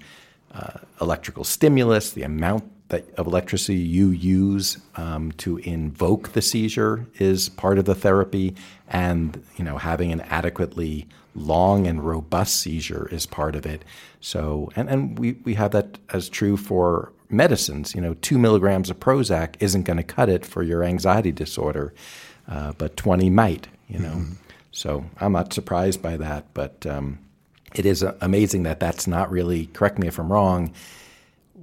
uh, electrical stimulus, the amount that, of electricity you use um, to invoke the seizure is part of the therapy, and you know having an adequately long and robust seizure is part of it. So, and, and we, we have that as true for medicines. You know, two milligrams of Prozac isn't going to cut it for your anxiety disorder, uh, but 20 might, you know. Mm-hmm. So I'm not surprised by that, but um, it is amazing that that's not really, correct me if I'm wrong,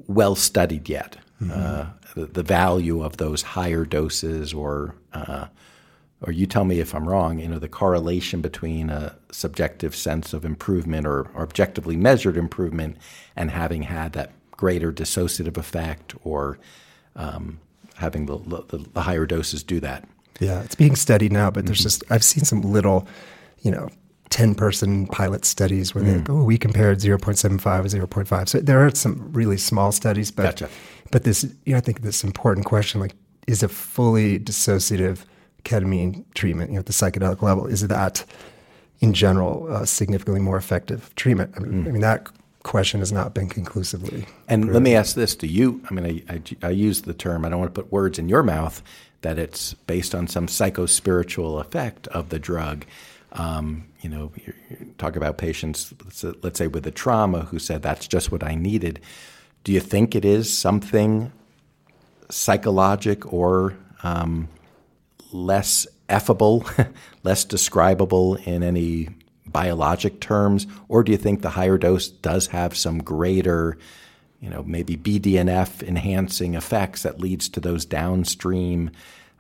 well studied yet. Mm-hmm. Uh, the, the, value of those higher doses, or uh, or you tell me if I'm wrong. You know the correlation between a subjective sense of improvement or, or objectively measured improvement and having had that greater dissociative effect, or um, having the, the, the higher doses do that. Yeah, it's being studied now, but there's mm-hmm. just I've seen some little, you know, 10 person pilot studies where mm. they oh we compared 0.75 with 0.5 so there are some really small studies but gotcha. but this you know i think this important question like is a fully dissociative ketamine treatment you know at the psychedelic level is that in general uh, significantly more effective treatment i mean, mm. I mean that question has not been conclusively and proven. let me ask this to you i mean I, I, I use the term i don't want to put words in your mouth that it's based on some psychospiritual effect of the drug. Um, you know, you, talk about patients, let's say with a trauma, who said, That's just what I needed. Do you think it is something psychologic or um, less effable, <laughs> less describable in any biologic terms? Or do you think the higher dose does have some greater you know, maybe BDNF enhancing effects that leads to those downstream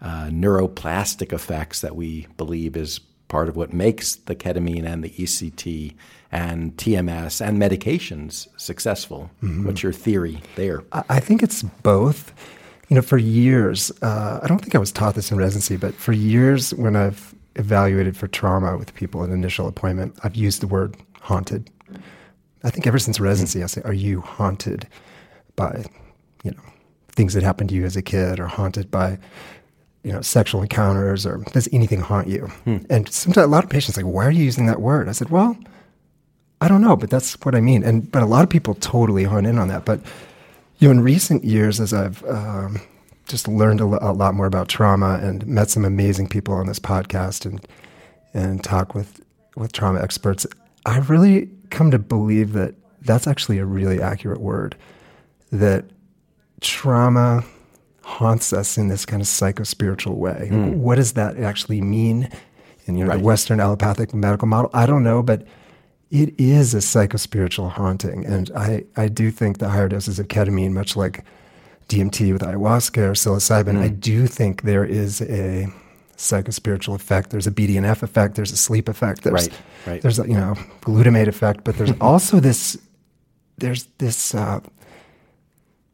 uh, neuroplastic effects that we believe is part of what makes the ketamine and the ECT and TMS and medications successful. Mm-hmm. What's your theory there? I think it's both. You know, for years, uh, I don't think I was taught this in residency, but for years when I've evaluated for trauma with people at initial appointment, I've used the word haunted I think ever since residency, I say, "Are you haunted by, you know, things that happened to you as a kid, or haunted by, you know, sexual encounters, or does anything haunt you?" Hmm. And sometimes a lot of patients like, "Why are you using that word?" I said, "Well, I don't know, but that's what I mean." And but a lot of people totally hone in on that. But you know, in recent years, as I've um, just learned a, a lot more about trauma and met some amazing people on this podcast and and talk with with trauma experts, I really come to believe that that's actually a really accurate word. That trauma haunts us in this kind of psycho-spiritual way. Mm. What does that actually mean in you know, right. the Western allopathic medical model? I don't know, but it is a psycho-spiritual haunting. And I, I do think the higher doses of ketamine, much like DMT with ayahuasca or psilocybin, mm. I do think there is a psychospiritual effect. There's a BDNF effect. There's a sleep effect. There's, right, right. There's a, you know glutamate effect, but there's <laughs> also this there's this uh,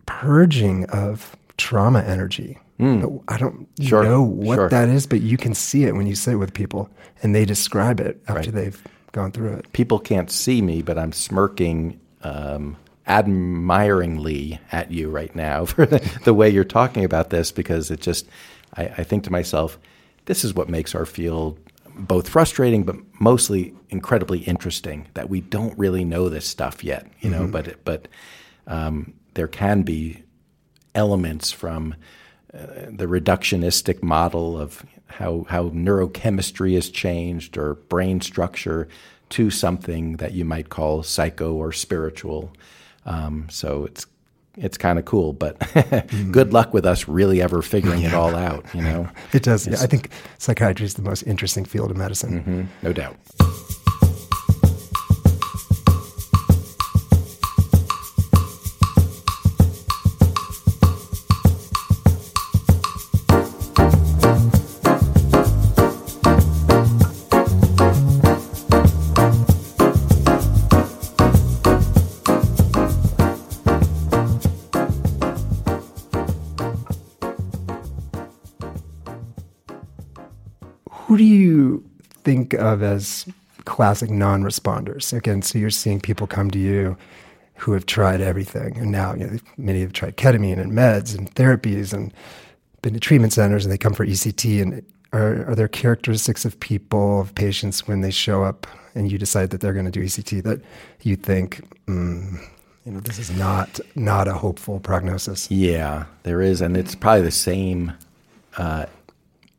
purging of trauma energy. Mm. I don't sure, know what sure. that is, but you can see it when you sit with people and they describe it after right. they've gone through it. People can't see me, but I'm smirking um, admiringly at you right now <laughs> for the, the, way you're talking about this because it just, I, I think to myself, this is what makes our field both frustrating but mostly incredibly interesting that we don't really know this stuff yet you know mm-hmm. but but um, there can be elements from uh, the reductionistic model of how how neurochemistry has changed or brain structure to something that you might call psycho or spiritual um, so it's it's kind of cool, but <laughs> mm. good luck with us really ever figuring yeah. it all out. You know, <laughs> it does. I think psychiatry is the most interesting field of medicine. Mm-hmm. No doubt. Of as classic non responders? Again, so you're seeing people come to you who have tried everything, and now you know, many have tried ketamine and meds and therapies and been to treatment centers, and they come for ECT. And are, are there characteristics of people, of patients, when they show up and you decide that they're going to do ECT that you think, mm, you know, this is not not a hopeful prognosis? Yeah, there is, and it's probably the same uh,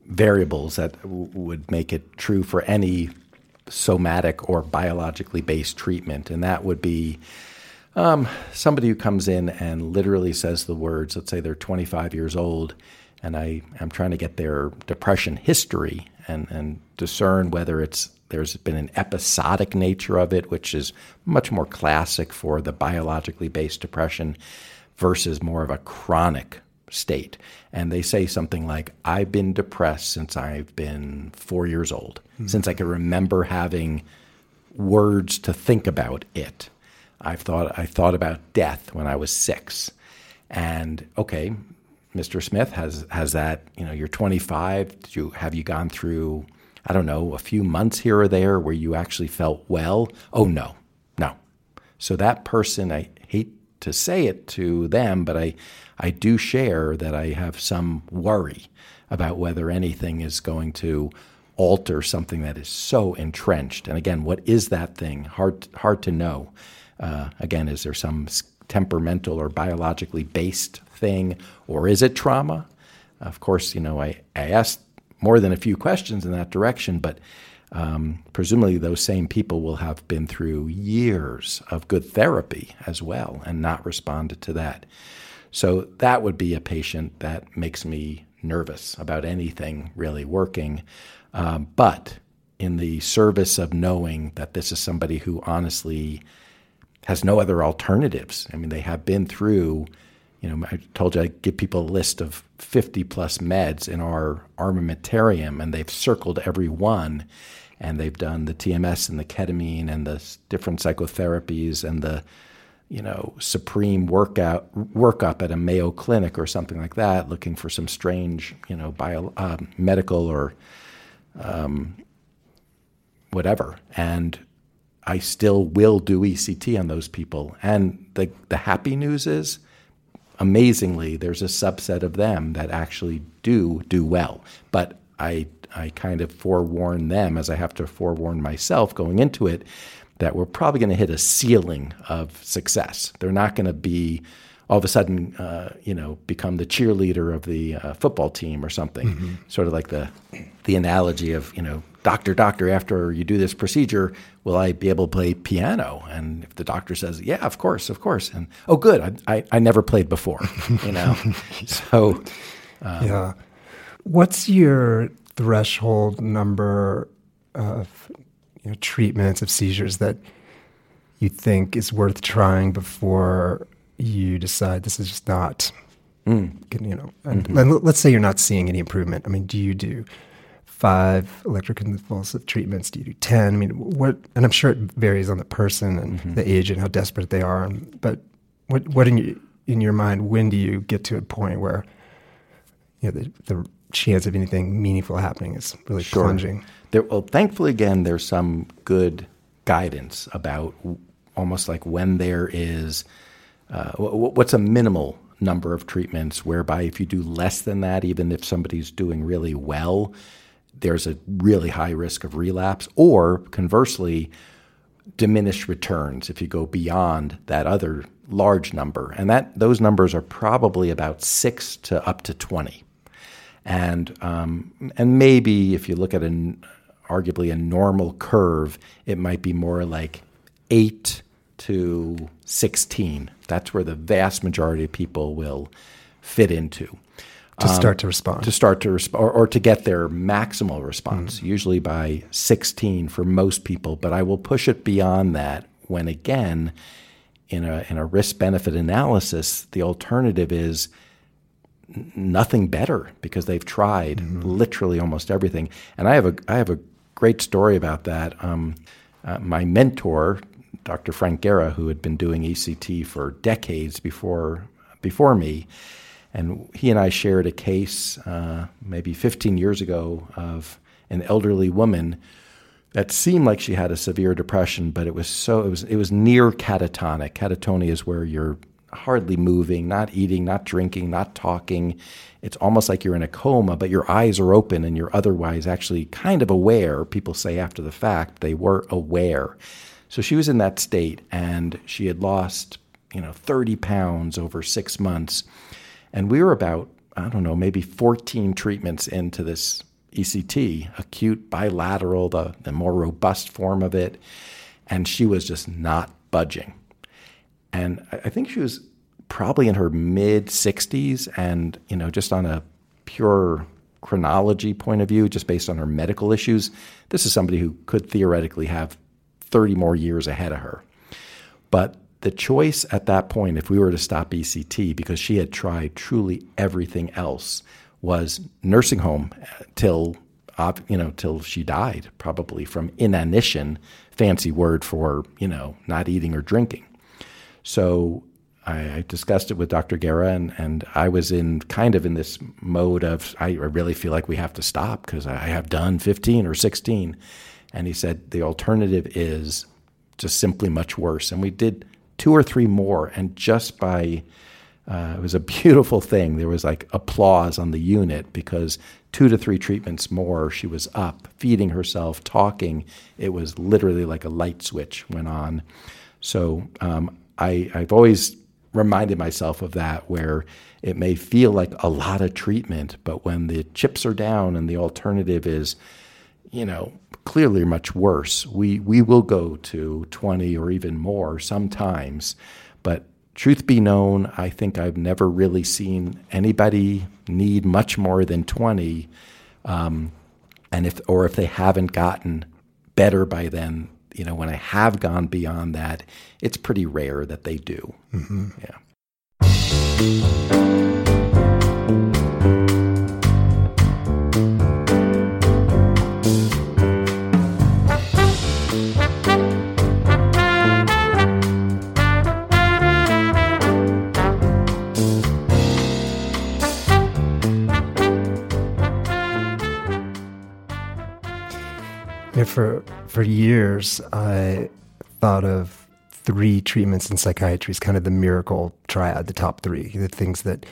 variables that w- would make it true for any somatic or biologically based treatment, and that would be um, somebody who comes in and literally says the words. Let's say they're 25 years old, and I am trying to get their depression history and and discern whether it's there's been an episodic nature of it, which is much more classic for the biologically based depression, versus more of a chronic state. And they say something like, I've been depressed since I've been four years old, mm-hmm. since I can remember having words to think about it. I've thought I thought about death when I was six. And okay, Mr. Smith has has that, you know, you're 25, Did you have you gone through I don't know, a few months here or there where you actually felt well? Oh no. No. So that person I hate to say it to them, but I I do share that I have some worry about whether anything is going to alter something that is so entrenched. And again, what is that thing? Hard, hard to know. Uh, again, is there some temperamental or biologically based thing, or is it trauma? Of course, you know, I, I asked more than a few questions in that direction, but um, presumably those same people will have been through years of good therapy as well and not responded to that. So that would be a patient that makes me nervous about anything really working. Um, but in the service of knowing that this is somebody who honestly has no other alternatives. I mean, they have been through, you know, I told you I give people a list of 50 plus meds in our armamentarium, and they've circled every one. And they've done the TMS and the ketamine and the different psychotherapies and the you know, supreme workout workup at a Mayo Clinic or something like that, looking for some strange, you know, bio, uh, medical or um, whatever. And I still will do ECT on those people. And the the happy news is, amazingly, there's a subset of them that actually do do well. But I I kind of forewarn them as I have to forewarn myself going into it that we're probably going to hit a ceiling of success. They're not going to be all of a sudden, uh, you know, become the cheerleader of the uh, football team or something. Mm-hmm. Sort of like the the analogy of you know, doctor, doctor. After you do this procedure, will I be able to play piano? And if the doctor says, yeah, of course, of course, and oh, good, I I, I never played before, you know. <laughs> <laughs> so um, yeah, what's your threshold number of you know, treatments of seizures that you think is worth trying before you decide this is just not, mm. you know, and, mm-hmm. let's say you're not seeing any improvement. I mean, do you do five electroconvulsive treatments? Do you do 10? I mean, what, and I'm sure it varies on the person and mm-hmm. the age and how desperate they are. But what, what in your, in your mind, when do you get to a point where, you know, the, the chance of anything meaningful happening is really sure. plunging? There, well, thankfully, again, there's some good guidance about almost like when there is uh, what's a minimal number of treatments whereby if you do less than that, even if somebody's doing really well, there's a really high risk of relapse, or conversely, diminished returns if you go beyond that other large number. And that those numbers are probably about six to up to 20. And, um, and maybe if you look at an, arguably a normal curve, it might be more like 8 to 16. That's where the vast majority of people will fit into. To um, start to respond. To start to respond, or, or, to get their maximal response, mm usually by 16 for most people. But I will push it beyond that when, again, in a, in a risk benefit analysis, the alternative is nothing better because they've tried mm-hmm. literally almost everything. And I have a I have a great story about that. Um, uh, my mentor, Dr. Frank Guerra, who had been doing ECT for decades before before me, and he and I shared a case uh, maybe 15 years ago of an elderly woman that seemed like she had a severe depression, but it was so it was it was near catatonic. Catatonia is where you're hardly moving, not eating, not drinking, not talking. It's almost like you're in a coma, but your eyes are open and you're otherwise actually kind of aware. People say after the fact they were aware. So she was in that state and she had lost, you know, 30 pounds over six months. And we were about, I don't know, maybe 14 treatments into this ECT, acute bilateral, the, the more robust form of it. And she was just not budging. And I think she was probably in her mid 60s and, you know, just on a pure chronology point of view, just based on her medical issues, this is somebody who could theoretically have 30 more years ahead of her. But the choice at that point, if we were to stop ECT, because she had tried truly everything else, was nursing home uh, till you know till she died, probably from inanition, fancy word for you know not eating or drinking. So I, discussed it with Dr. Guerra, and, and I was in kind of in this mode of I really feel like we have to stop because I have done 15 or 16. And he said the alternative is just simply much worse. And we did two or three more, and just by uh, it was a <laughs> beautiful thing. There was like applause on the unit because two to three treatments more, she was up, feeding herself, talking. It was literally like a light switch went on. So um, I, I've always reminded myself of that, where it may feel like a lot of treatment, but when the chips are down and the alternative is, you know, clearly much worse, we, we will go to 20 or even more sometimes. But truth be known, I think I've never really seen anybody need much more than 20. Um, and if, or if they haven't gotten better by then, you know, when I have gone beyond that, it's pretty rare that they do. Mm-hmm. Yeah. For for years, I thought of three treatments in psychiatry as kind of the miracle triad, the top three, the things that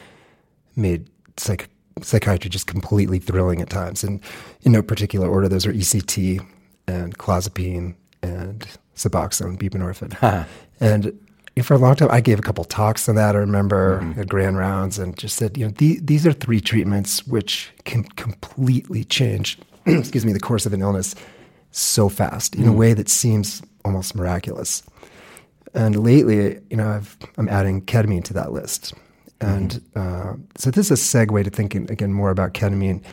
made psych- psychiatry just completely thrilling at times. And in no particular order, those are ECT and clozapine and Suboxone, buprenorphine. and for a long time, I gave a couple talks on that. I remember mm-hmm. at grand rounds and just said, you know, the, these are three treatments which can completely change, <clears throat> excuse me, the course of an illness so fast in mm. a way that seems almost miraculous. And lately, you know, I've, I'm adding ketamine to that list. And mm. uh, so this is a segue to thinking again more about ketamine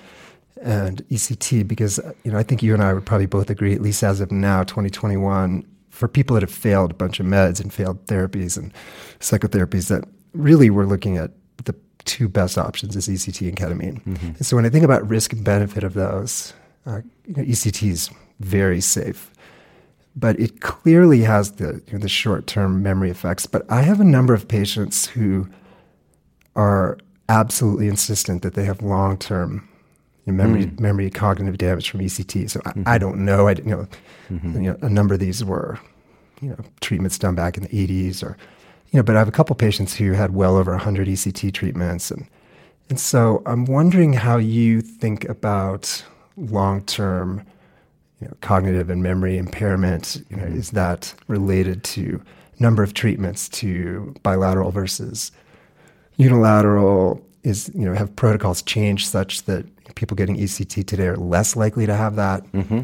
and ECT because you know I think you and I would probably both agree, at least as of now, 2021, for people that have failed a bunch of meds and failed therapies and psychotherapies, that really we're looking at the two best options is ECT and ketamine. Mm-hmm. And so when I think about risk and benefit of those, uh, you know, ECT is very safe. But it clearly has the, you know, the short term memory effects. But I have a number of patients who are absolutely insistent that they have long term memory mm. memory cognitive damage from ECT. So mm-hmm. I, I, don't know. I you know, mm-hmm. you know a number of these were you know treatments done back in the 80s or you know. But I have a couple patients who had well over 100 ECT treatments and and so I'm wondering how you think about long term you know, cognitive and memory impairment, you know, mm-hmm. is that related to number of treatments to bilateral versus unilateral? Is you know have protocols changed such that people getting ECT today are less likely to have that? Mm-hmm.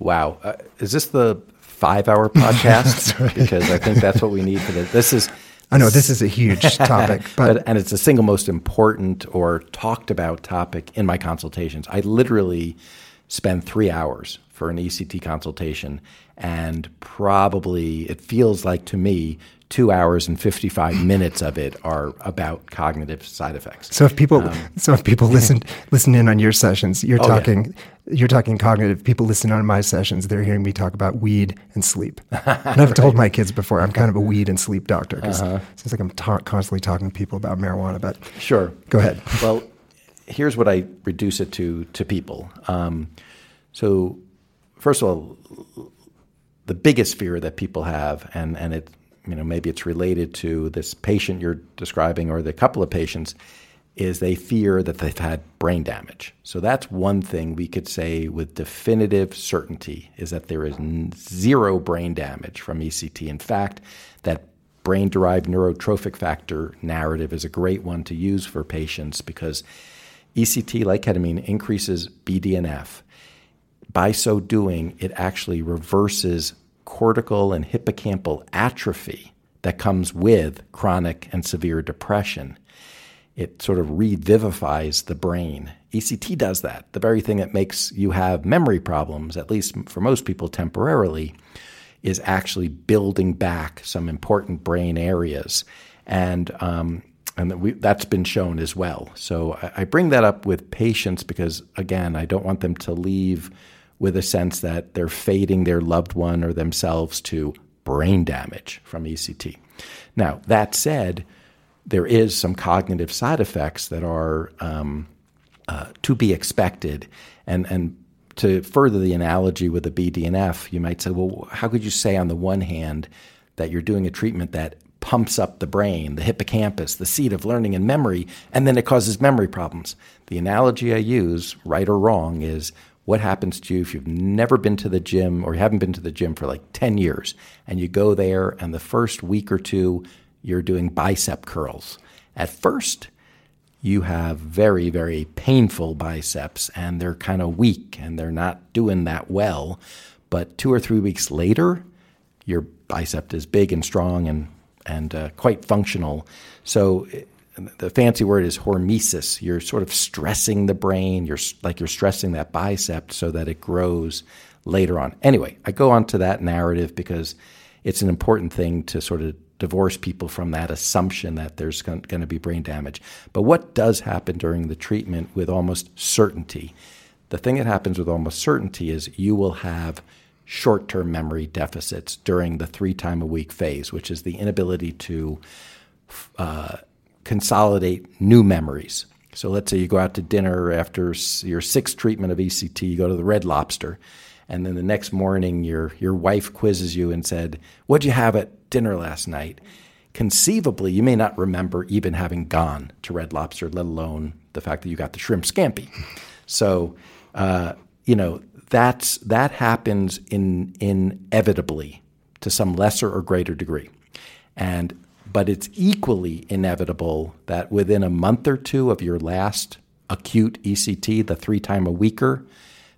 Wow, uh, is this the five-hour podcast? <laughs> right. Because I think that's what we need for this. This is. I know this is a huge <laughs> topic, but, but, and it's the single most important or talked about topic in my consultations. I literally spend three hours for an ECT consultation, and probably it feels like to me two hours and 55 <laughs> minutes of it are about cognitive side effects. So if people, um, <laughs> so if people listen, <laughs> listen in on your sessions, you're oh, talking, yeah. you're talking cognitive. People listen on my sessions, they're hearing me talk about weed and sleep. And I've right. told my kids before, I'm kind of a weed and sleep doctor because uh-huh. it seems like I'm ta- constantly talking to people about marijuana. But sure, go ahead. Well, here's what I reduce it to to people. Um, so first of all, the biggest fear that people have, and, and it, you know, maybe it's related to this patient you're describing or the couple of patients, is they fear that they've had brain damage. So that's one thing we could say with definitive certainty is that there is zero brain damage from ECT. In fact, that brain derived neurotrophic factor narrative is a great one to use for patients because ECT, like ketamine, increases BDNF. By so doing, it actually reverses cortical and hippocampal atrophy that comes with chronic and severe depression. It sort of revivifies the brain. ECT does that, the very thing that makes you have memory problems, at least for most people temporarily, is actually building back some important brain areas. And um, and we, that's been shown as well. So I, I bring that up with patients because, again, I don't want them to leave with a sense that they're fading their loved one or themselves to brain damage from ECT. Now, that said, there is some cognitive side effects that are um, uh, to be expected. And, and to further the analogy with the BDNF, you might say, well, how could you say on the one hand that you're doing a treatment that pumps up the brain, the hippocampus, the seat of learning and memory, and then it causes memory problems? The analogy I use, right or wrong, is what happens to you if you've never been to the gym or you haven't been to the gym for like 10 years and you go there and the first week or two you're doing bicep curls. At first, you have very, very painful biceps and they're kind of weak and they're not doing that well. But two or three weeks later, your bicep is big and strong and, and uh, quite functional. So the fancy word is hormesis. You're sort of stressing the brain. You're like you're stressing that bicep so that it grows later on. Anyway, I go on to that narrative because it's an important thing to sort of divorce people from that assumption that there's going to be brain damage. But what does happen during the treatment with almost certainty? The thing that happens with almost certainty is you will have short term memory deficits during the three time a week phase, which is the inability to uh, consolidate new memories. So let's say you go out to dinner after your sixth treatment of ECT, you go to the Red Lobster, and then the next morning your your wife quizzes you and said, "What'd you have at dinner last night, conceivably you may not remember even having gone to Red Lobster, let alone the fact that you got the shrimp scampi. So, uh, you know, that's that happens in inevitably to some lesser or greater degree, and but it's equally inevitable that within a month or two of your last acute ECT, the three time a weeker,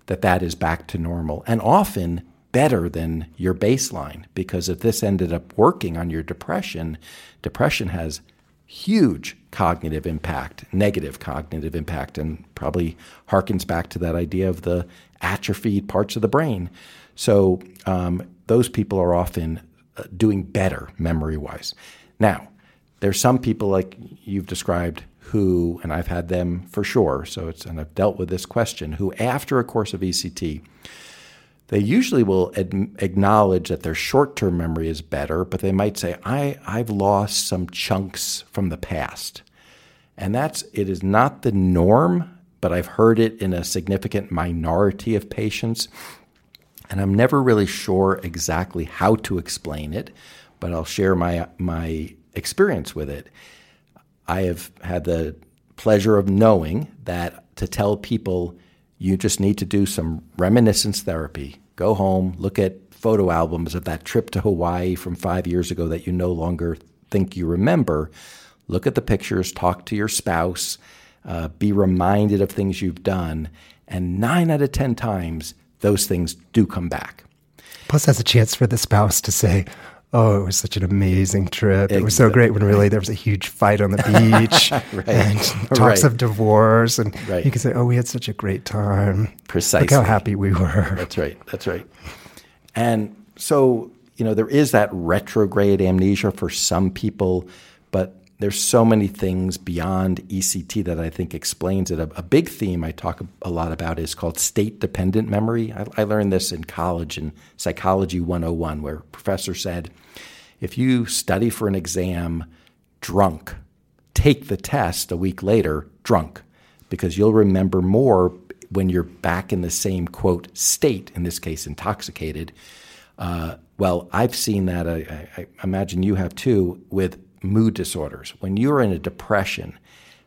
that that is back to normal, and often better than your baseline because if this ended up working on your depression, depression has huge cognitive impact, negative cognitive impact, and probably harkens back to that idea of the atrophied parts of the brain. So um, those people are often uh, doing better memory wise. Now, there's some people like you've described who, and I've had them for sure, so it's, and I've dealt with this question, who after a course of ECT they usually will ad- acknowledge that their short term memory is better, but they might say, I, I've lost some chunks from the past. And that's, it is not the norm, but I've heard it in a significant minority of patients. And I'm never really sure exactly how to explain it, but I'll share my, my experience with it. I have had the pleasure of knowing that to tell people you just need to do some reminiscence therapy. Go home, look at photo albums of that trip to Hawaii from five years ago that you no longer think you remember. Look at the pictures, talk to your spouse, uh, be reminded of things you've done. And nine out of 10 times, those things do come back. Plus, has a chance for the spouse to say, oh, it was such an amazing trip. It was so great when really there was a huge fight on the <laughs> beach right. and talks right. of divorce. And right. you can say, oh, we had such a great time. Precisely. Look how happy we were. That's right. That's right. And so, you know, there is that retrograde amnesia for some people, there's so many things beyond ECT that I think explains it. A, a big theme I talk a lot about is called state dependent memory. I, I, learned this in college in Psychology 101, where a professor said if you study for an exam drunk, take the test a week later drunk, because you'll remember more when you're back in the same quote state, in this case, intoxicated. Uh, well, I've seen that. I, I, imagine you have too with mood disorders. When you're in a depression,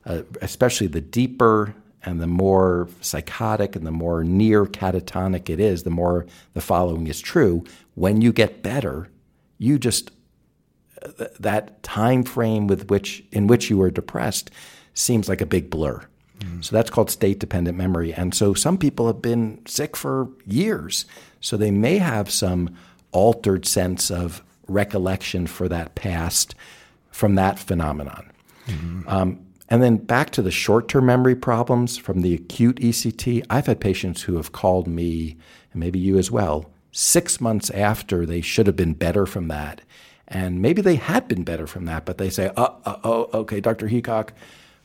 uh, especially the deeper and the more psychotic and the more near catatonic it is, the more the following is true. When you get better, you just uh, that time frame with which in which you were depressed seems like a big blur. Mm. So that's called state dependent memory. And so some people have been sick for years. So they may have some altered sense of recollection for that past from that phenomenon. Mm-hmm. Um, and then back to the short term memory problems from the acute ECT, I've had patients who have called me, and maybe you as well, six months after they should have been better from that. And maybe they had been better from that, but they say, oh, oh, oh okay, Dr. Heacock,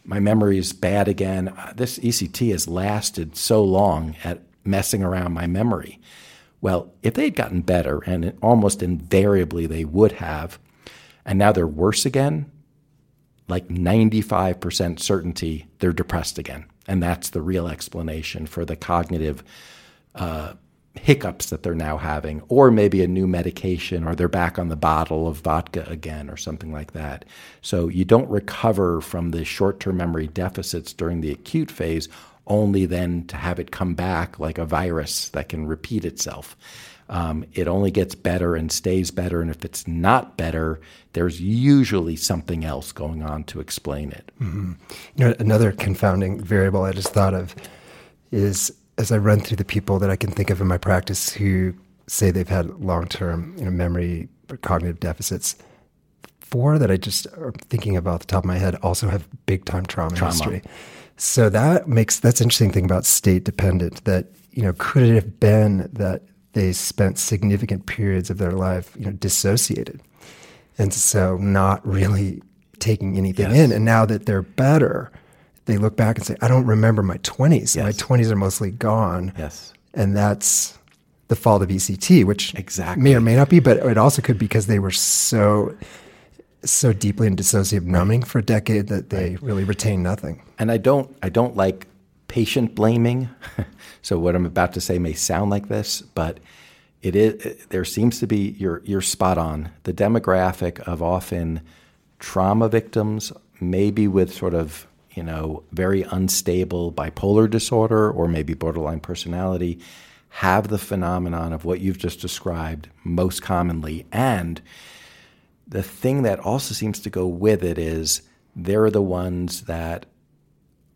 my memory is bad again. This ECT has lasted so long at messing around my memory. Well, if they had gotten better, and almost invariably they would have, and now they're worse again, like 95% certainty they're depressed again. And that's the real explanation for the cognitive uh, hiccups that they're now having, or maybe a new medication, or they're back on the bottle of vodka again, or something like that. So you don't recover from the short term memory deficits during the acute phase only then to have it come back like a virus that can repeat itself. Um, it only gets better and stays better. And if it's not better, there's usually something else going on to explain it. Mm-hmm. You know, another confounding variable I just thought of is as I run through the people that I can think of in my practice who say they've had long term you know, memory or cognitive deficits, four that I just are thinking about the top of my head also have big time trauma, trauma. history. So that makes that's interesting thing about state dependent. That you know, could it have been that they spent significant periods of their life, you know, dissociated, and so not really taking anything yes. in. And now that they're better, they look back and say, "I don't remember my twenties. Yes. My twenties are mostly gone." Yes, and that's the fault of ECT, which exactly may or may not be, but it also could be because they were so so deeply in dissociative numbing for a decade that they right. really retain nothing. And I don't I don't like patient blaming. <laughs> so what I'm about to say may sound like this, but it is there seems to be you're you're spot on. The demographic of often trauma victims, maybe with sort of you know very unstable bipolar disorder or maybe borderline personality, have the phenomenon of what you've just described most commonly and the thing that also seems to go with it is they're the ones that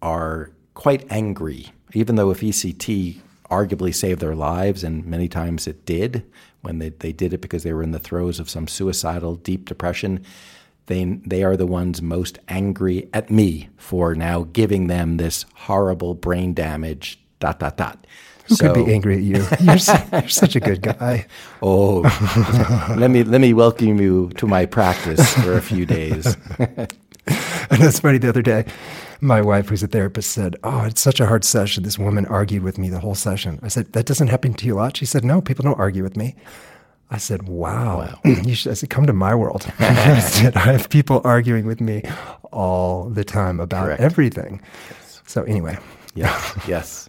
are quite angry, even though if ECT arguably saved their lives, and many times it did when they, they did it because they were in the throes of some suicidal deep depression. They, they are the ones most angry at me for now giving them this horrible brain damage, dot, dot, dot. Who so, could be angry at you? <laughs> You're, you're such a good guy. Oh, <laughs> let me let me welcome you to my practice for a few days. <laughs> <laughs> and that's funny. The other day, my wife, who's a therapist, said, "Oh, it's such a hard session. This woman argued with me the whole session." I said, "That doesn't happen to you a lot." She said, "No, people don't argue with me." I said, "Wow." wow. <laughs> you should, I said, "Come to my world." <laughs> I said, "I have people arguing with me all the time about Correct. everything." Yes. So anyway, yeah, yes.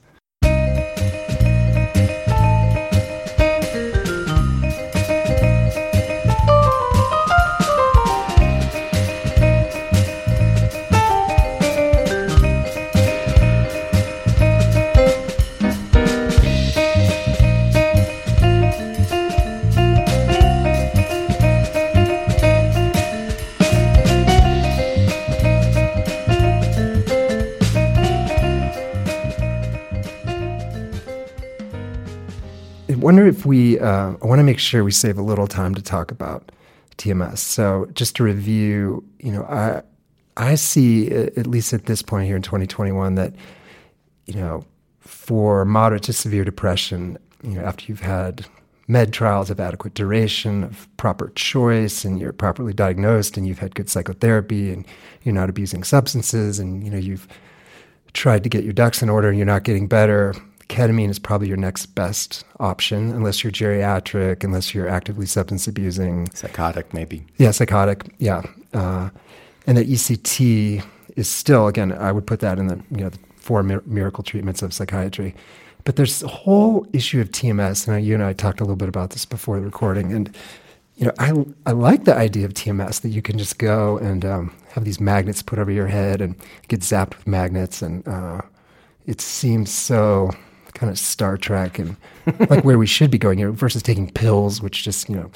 Wonder if we, uh, I want to make sure we save a little time to talk about TMS. So just to review, you know, I, I see, at least at this point here in 2021, that, you know, for moderate to severe depression, you know, after you've had med trials of adequate duration, of proper choice, and you're properly diagnosed, and you've had good psychotherapy, and you're not abusing substances, and you know you've tried to get your ducks in order, and you're not getting better ketamine is probably your next best option, unless you're geriatric, unless you're actively substance abusing. Psychotic, maybe. Yeah, psychotic. Yeah. Uh, and that ECT is still, again, I would put that in the you know the four mir- miracle treatments of psychiatry. But there's a whole issue of TMS, and you and I talked a little bit about this before the recording. And you know, I I like the idea of TMS that you can just go and um, have these magnets put over your head and get zapped with magnets, and uh, it seems so kind of Star Trek and like where we should be going here versus taking pills, which just you know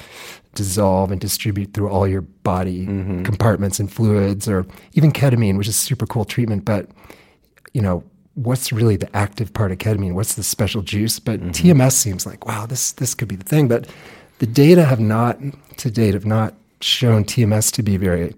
dissolve and distribute through all your body mm-hmm. compartments and fluids, or even ketamine, which is super cool treatment, but you know what's really the active part of ketamine? What's the special juice? But mm-hmm. TMS seems like wow, this this could be the thing, but the data have not, to date, have not shown TMS to be very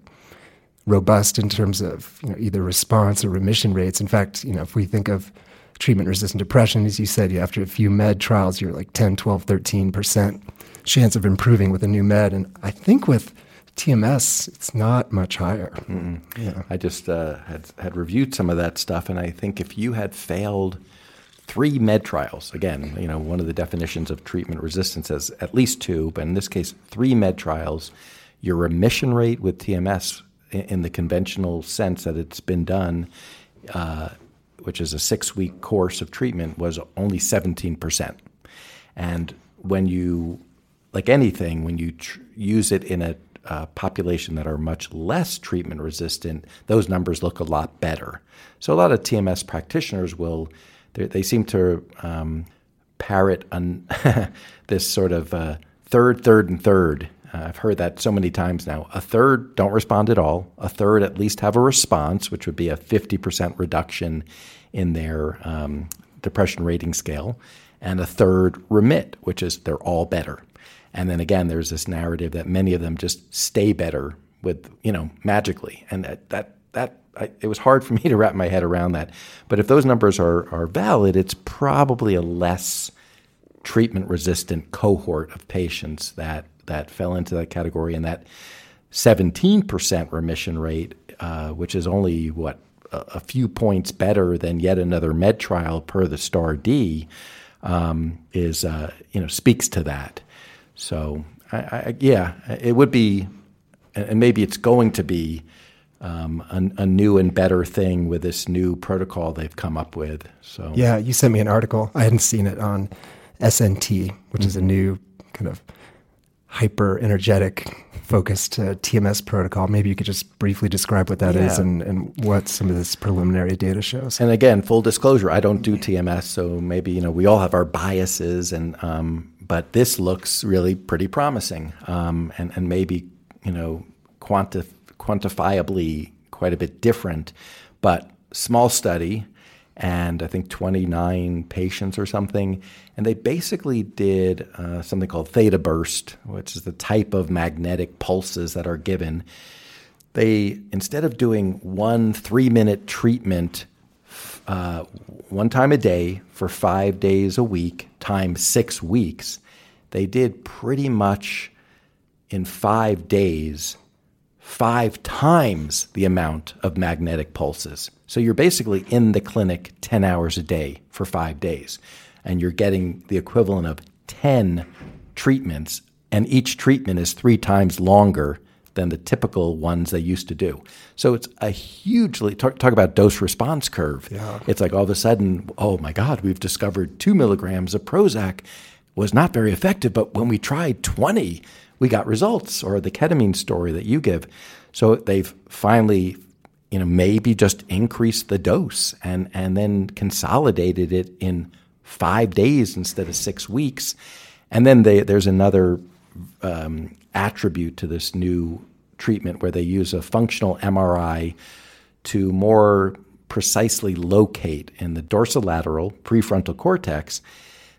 robust in terms of you know, either response or remission rates. In fact, you know, if we think of treatment resistant depression, as you said, after a few med trials, you're like 10, 12, 13% chance of improving with a new med. And I think with TMS, it's not much higher. Yeah. I just uh, had, had reviewed some of that stuff, and I think if you had failed – three med trials. Again, you know, one of the definitions of treatment resistance is at least two, but in this case, three med trials. Your remission rate with TMS, in the conventional sense that it's been done, uh, which is a six-week course of treatment, was only 17%. And when you, like anything, when you tr- use it in a uh, population that are much less treatment resistant, those numbers look a lot better. So a lot of TMS practitioners will they seem to um, parrot on <laughs> this sort of uh, third, third, and third. Uh, I've heard that so many times now. A third don't respond at all. A third at least have a response, which would be a 50% reduction in their um, depression rating scale. And a third remit, which is they're all better. And then again, there's this narrative that many of them just stay better with, you know, magically. And that, that, that I, it was hard for <laughs> me to wrap my head around that. But if those numbers are, are valid, it's probably a less treatment resistant cohort of patients that, that fell into that category. And that 17% remission rate, uh, which is only what, a, few points better than yet another med trial per the STAR*D, um, is, uh, you know, speaks to that. So, I, I, yeah, it would be, and maybe it's going to be um, a, a, new and better thing with this new protocol they've come up with. So yeah, you sent me an article. I hadn't seen it on SNT, which mm-hmm. is a mm-hmm. new kind of hyper energetic focused uh, TMS protocol. Maybe you could just briefly describe what that yeah. is and, and what some of this preliminary data shows. And again, full disclosure, I don't do TMS, so maybe you know we all have our biases, and um, but this looks really pretty promising, um, and and maybe you know quantif- quantifiably quite a bit different, but small study, and I think 29 patients or something. And they basically did uh, something called theta burst, which is the type of magnetic pulses that are given. They, instead of doing one three minute treatment uh, one time a day for five days a week times six weeks, they did pretty much in five days five times the amount of magnetic pulses. So you're basically in the clinic 10 hours a day for five days, and you're getting the equivalent of 10 treatments, and each treatment is three times longer than the typical ones they used to do. So it's a hugely talk, talk about dose response curve. Yeah. It's like all of a sudden, oh my God, we've discovered two milligrams of Prozac was not very effective, but when we tried 20, we got results, or the ketamine story that you give. So they've finally, you know, maybe just increased the dose and, and then consolidated it in five days instead of six weeks. And then they, there's another um, attribute to this new treatment where they use a functional MRI to more precisely locate in the dorsolateral prefrontal cortex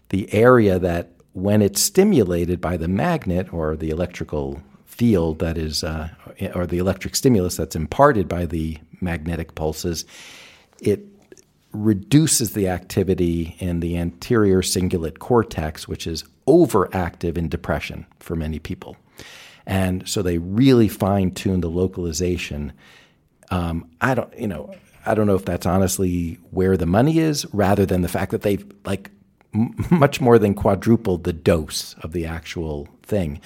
the area that when it's stimulated by the magnet or the electrical field that is, uh, or the electric stimulus that's imparted by the magnetic pulses, it reduces the activity in the anterior cingulate cortex, which is overactive in depression for many people. And so they really fine tune the localization. Um, I don't, you know, I don't know if that's honestly where the money is, rather than the fact that they've like much more than quadrupled the dose of the actual thing.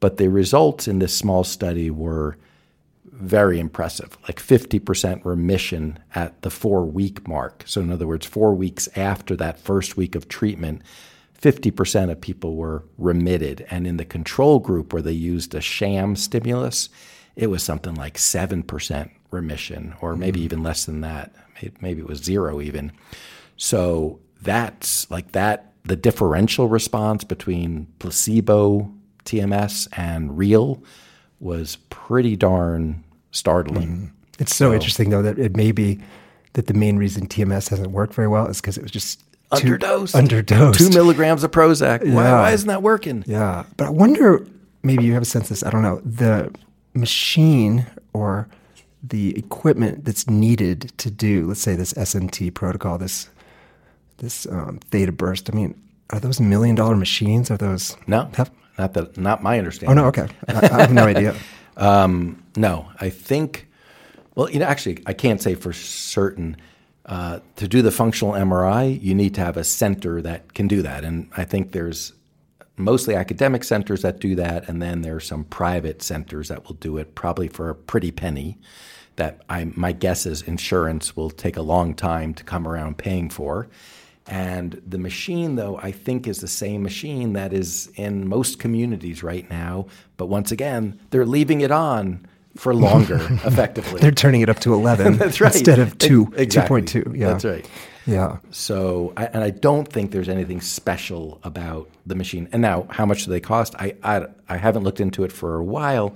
But the results in this small study were very impressive, like 50% remission at the four week mark. So, in other words, four weeks after that first week of treatment, 50% of people were remitted. And in the control group where they used a sham stimulus, it was something like 7% remission, or maybe mm-hmm. even less than that. Maybe it was zero even. So, that's like that, the differential response between placebo TMS and real was pretty darn startling. Mm-hmm. It's so, so, interesting, though, that it may be that the main reason TMS hasn't worked very well is because it was just underdosed. Underdosed. Two milligrams of Prozac. Yeah. Why, why isn't that working? Yeah. But I wonder, maybe you have a sense of this, I don't know, the machine or the equipment that's needed to do, let's say, this SNT protocol, this this um, theta burst. I mean, are those million dollar machines? Are those no? Have, not that, not my understanding. Oh no, okay. I, I have no idea. <laughs> um, no, I think. Well, you know, actually, I can't say for certain. Uh, to do the functional MRI, you need to have a center that can do that, and I think there's mostly academic centers that do that, and then there are some private centers that will do it, probably for a pretty penny. That I, my guess is insurance will take a long time to come around paying for. And the machine, though, I think is the same machine that is in most communities right now. But once again, they're leaving it on for longer, <laughs> effectively. They're turning it up to <laughs> 11 That's right. instead of 2, exactly. 2.2. Yeah. That's right. Yeah. So, I, and I don't think there's anything special about the machine. And now, how much do they cost? I, I, I haven't looked into it for a while,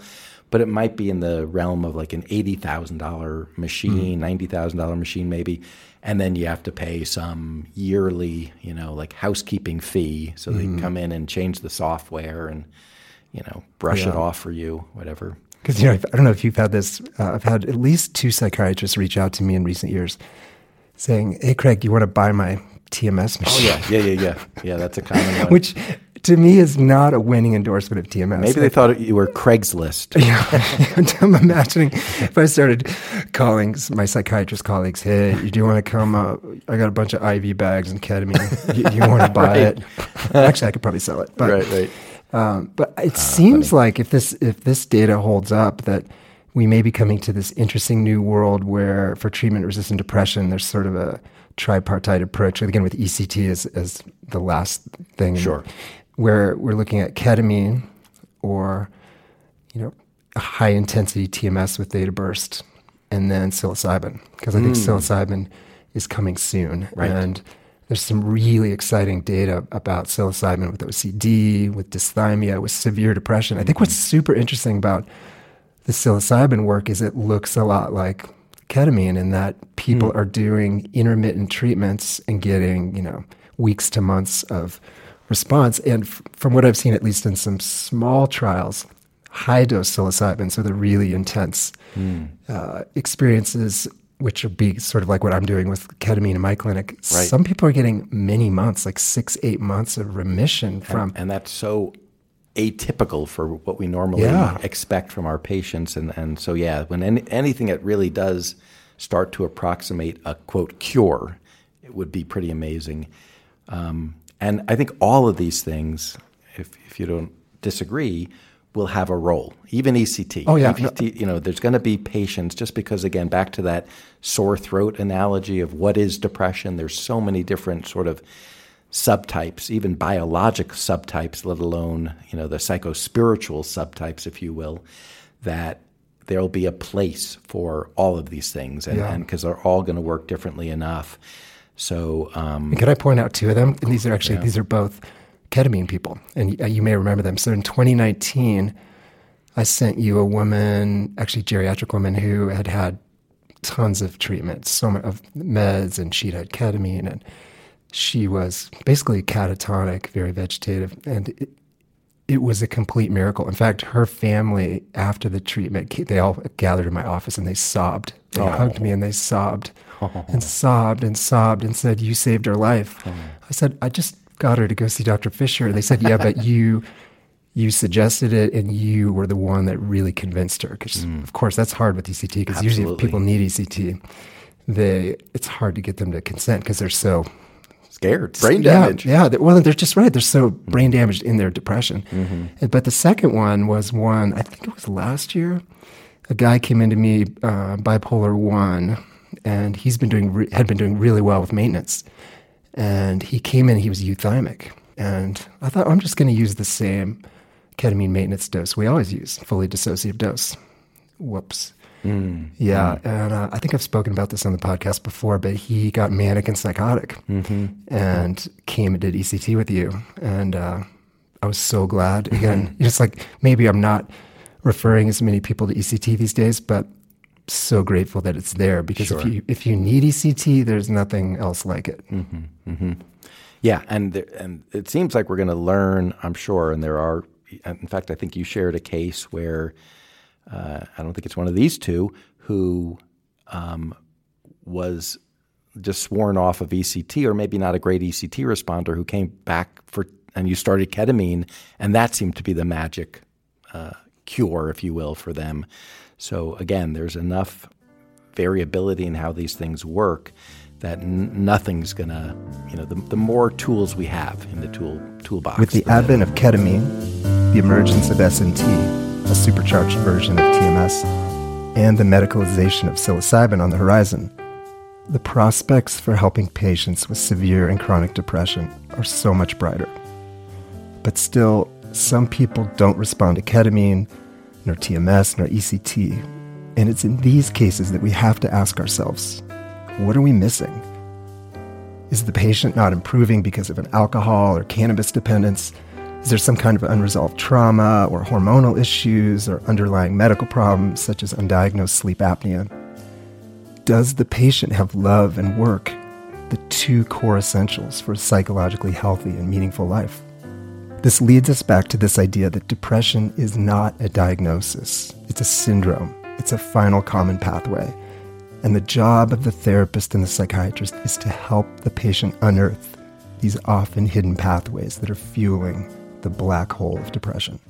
but it might be in the realm of like an $80,000 machine, mm. $90,000 machine maybe and then you have to pay some yearly, you know, like housekeeping fee, so they mm-hmm. come in and change the software and, you know, brush yeah. it off for you, whatever. Because you know, I don't know if you've had this. Uh, I've had at least two psychiatrists reach out to me in recent years, saying, "Hey, Craig, you want to buy my TMS machine?" Oh yeah, yeah, yeah, yeah, yeah. That's a common <laughs> one. Which to me is not a winning endorsement of TMS. Maybe they thought you were Craigslist. <laughs> Yeah, I'm imagining if I started calling my psychiatrist colleagues, "Hey, do you want to come? Uh, I got a bunch of IV bags and ketamine. you, you want to <laughs> buy right. it?" Actually, I could probably sell it. But, right, right. Um, but it uh, seems funny. like if this if this data holds up, that we may be coming to this interesting new world where for treatment resistant depression, there's sort of a tripartite approach. Again, with ECT as, as the last thing. Sure where we're looking at ketamine or, you know, high intensity TMS with theta burst and then psilocybin, because I think mm. psilocybin is coming soon. Right. And there's some really exciting data about psilocybin with OCD, with dysthymia, with severe depression. I think what's super interesting about the psilocybin work is it looks a lot like ketamine in that people mm. are doing intermittent treatments and getting, you know, weeks to months of response. And f- from what I've seen, at least in some small trials, high dose psilocybin, so the really intense mm. uh, experiences, which would be sort of like what I'm doing with ketamine in my clinic. Right. Some people are getting many months, like six, eight months of remission from. And, and that's so atypical for what we normally yeah. expect from our patients. And, and so, yeah, when any, anything that really does start to approximate a quote cure, it would be pretty amazing. Um, and I think all of these things, if, if you don't disagree, will have a role. Even ECT. Oh yeah. ECT, you know, there's going to be patients just because again back to that sore throat analogy of what is depression. There's so many different sort of subtypes, even biologic subtypes, let alone you know the psychospiritual subtypes, if you will, that there'll be a place for all of these things, and because yeah. they're all going to work differently enough. So, um, could I point out two of them? And these are actually yeah. these are both ketamine people, and you may remember them. So in 2019, I sent you a woman, actually geriatric woman, who had had tons of treatment, so much of meds, and she'd had ketamine, and she was basically catatonic, very vegetative, and it, it was a complete miracle. In fact, her family, after the treatment, they all gathered in my office and they sobbed. They oh. hugged me and they sobbed <laughs> and sobbed and sobbed and said, You saved her life. Oh. I said, I just got her to go see Dr. Fisher. They said, Yeah, but you you suggested it and you were the one that really convinced her. Because, mm. of course, that's hard with ECT because usually if people need ECT, they it's hard to get them to consent because they're so scared, brain damage. Yeah, yeah, well, they're just right. They're so mm brain damaged in their depression. Mm-hmm. But the second one was one I think it was last year. a guy came into me, uh, bipolar one, and he's been doing re- had been doing really well with maintenance. And he came in, he was euthymic, and I thought I'm just going to use the same ketamine maintenance dose we always use, fully dissociative dose. Whoops. Mm. Yeah, mm. and uh, I think I've spoken about this on the podcast before, but he got manic and psychotic, mm-hmm. and came and did ECT with you, and uh, I was so glad. Again, mm-hmm. it's like maybe I'm not referring as many people to ECT these days, but so grateful that it's there because sure. if you if you need ECT, there's nothing else like it. Mm-hmm. mm-hmm. Yeah, and there, and it seems like we're going to learn. I'm sure, and there are. In fact, I think you shared a case where uh, I don't think it's one of these two who um, was just sworn off of ECT, or maybe not a great ECT responder, who came back for and you started ketamine, and that seemed to be the magic uh, cure, if you will, for them. So again, there's enough variability in how these things work that n- nothing's gonna, you know, the, the more tools we have in the tool toolbox. With the, the advent of ketamine, the emergence of SNT, a supercharged version of TMS, and the medicalization of psilocybin on the horizon, the prospects for helping patients with severe and chronic depression are so much brighter. But still, some people don't respond to ketamine, nor TMS, nor ECT. And it's in these cases that we have to ask ourselves what are we missing? Is the patient not improving because of an alcohol or cannabis dependence? Is there some kind of unresolved trauma or hormonal issues or underlying medical problems such as undiagnosed sleep apnea? Does the patient have love and work, the two core essentials for a psychologically healthy and meaningful life? This leads us back to this idea that depression is not a diagnosis, it's a syndrome, it's a final common pathway. And the job of the therapist and the psychiatrist is to help the patient unearth these often hidden pathways that are fueling the black hole of depression.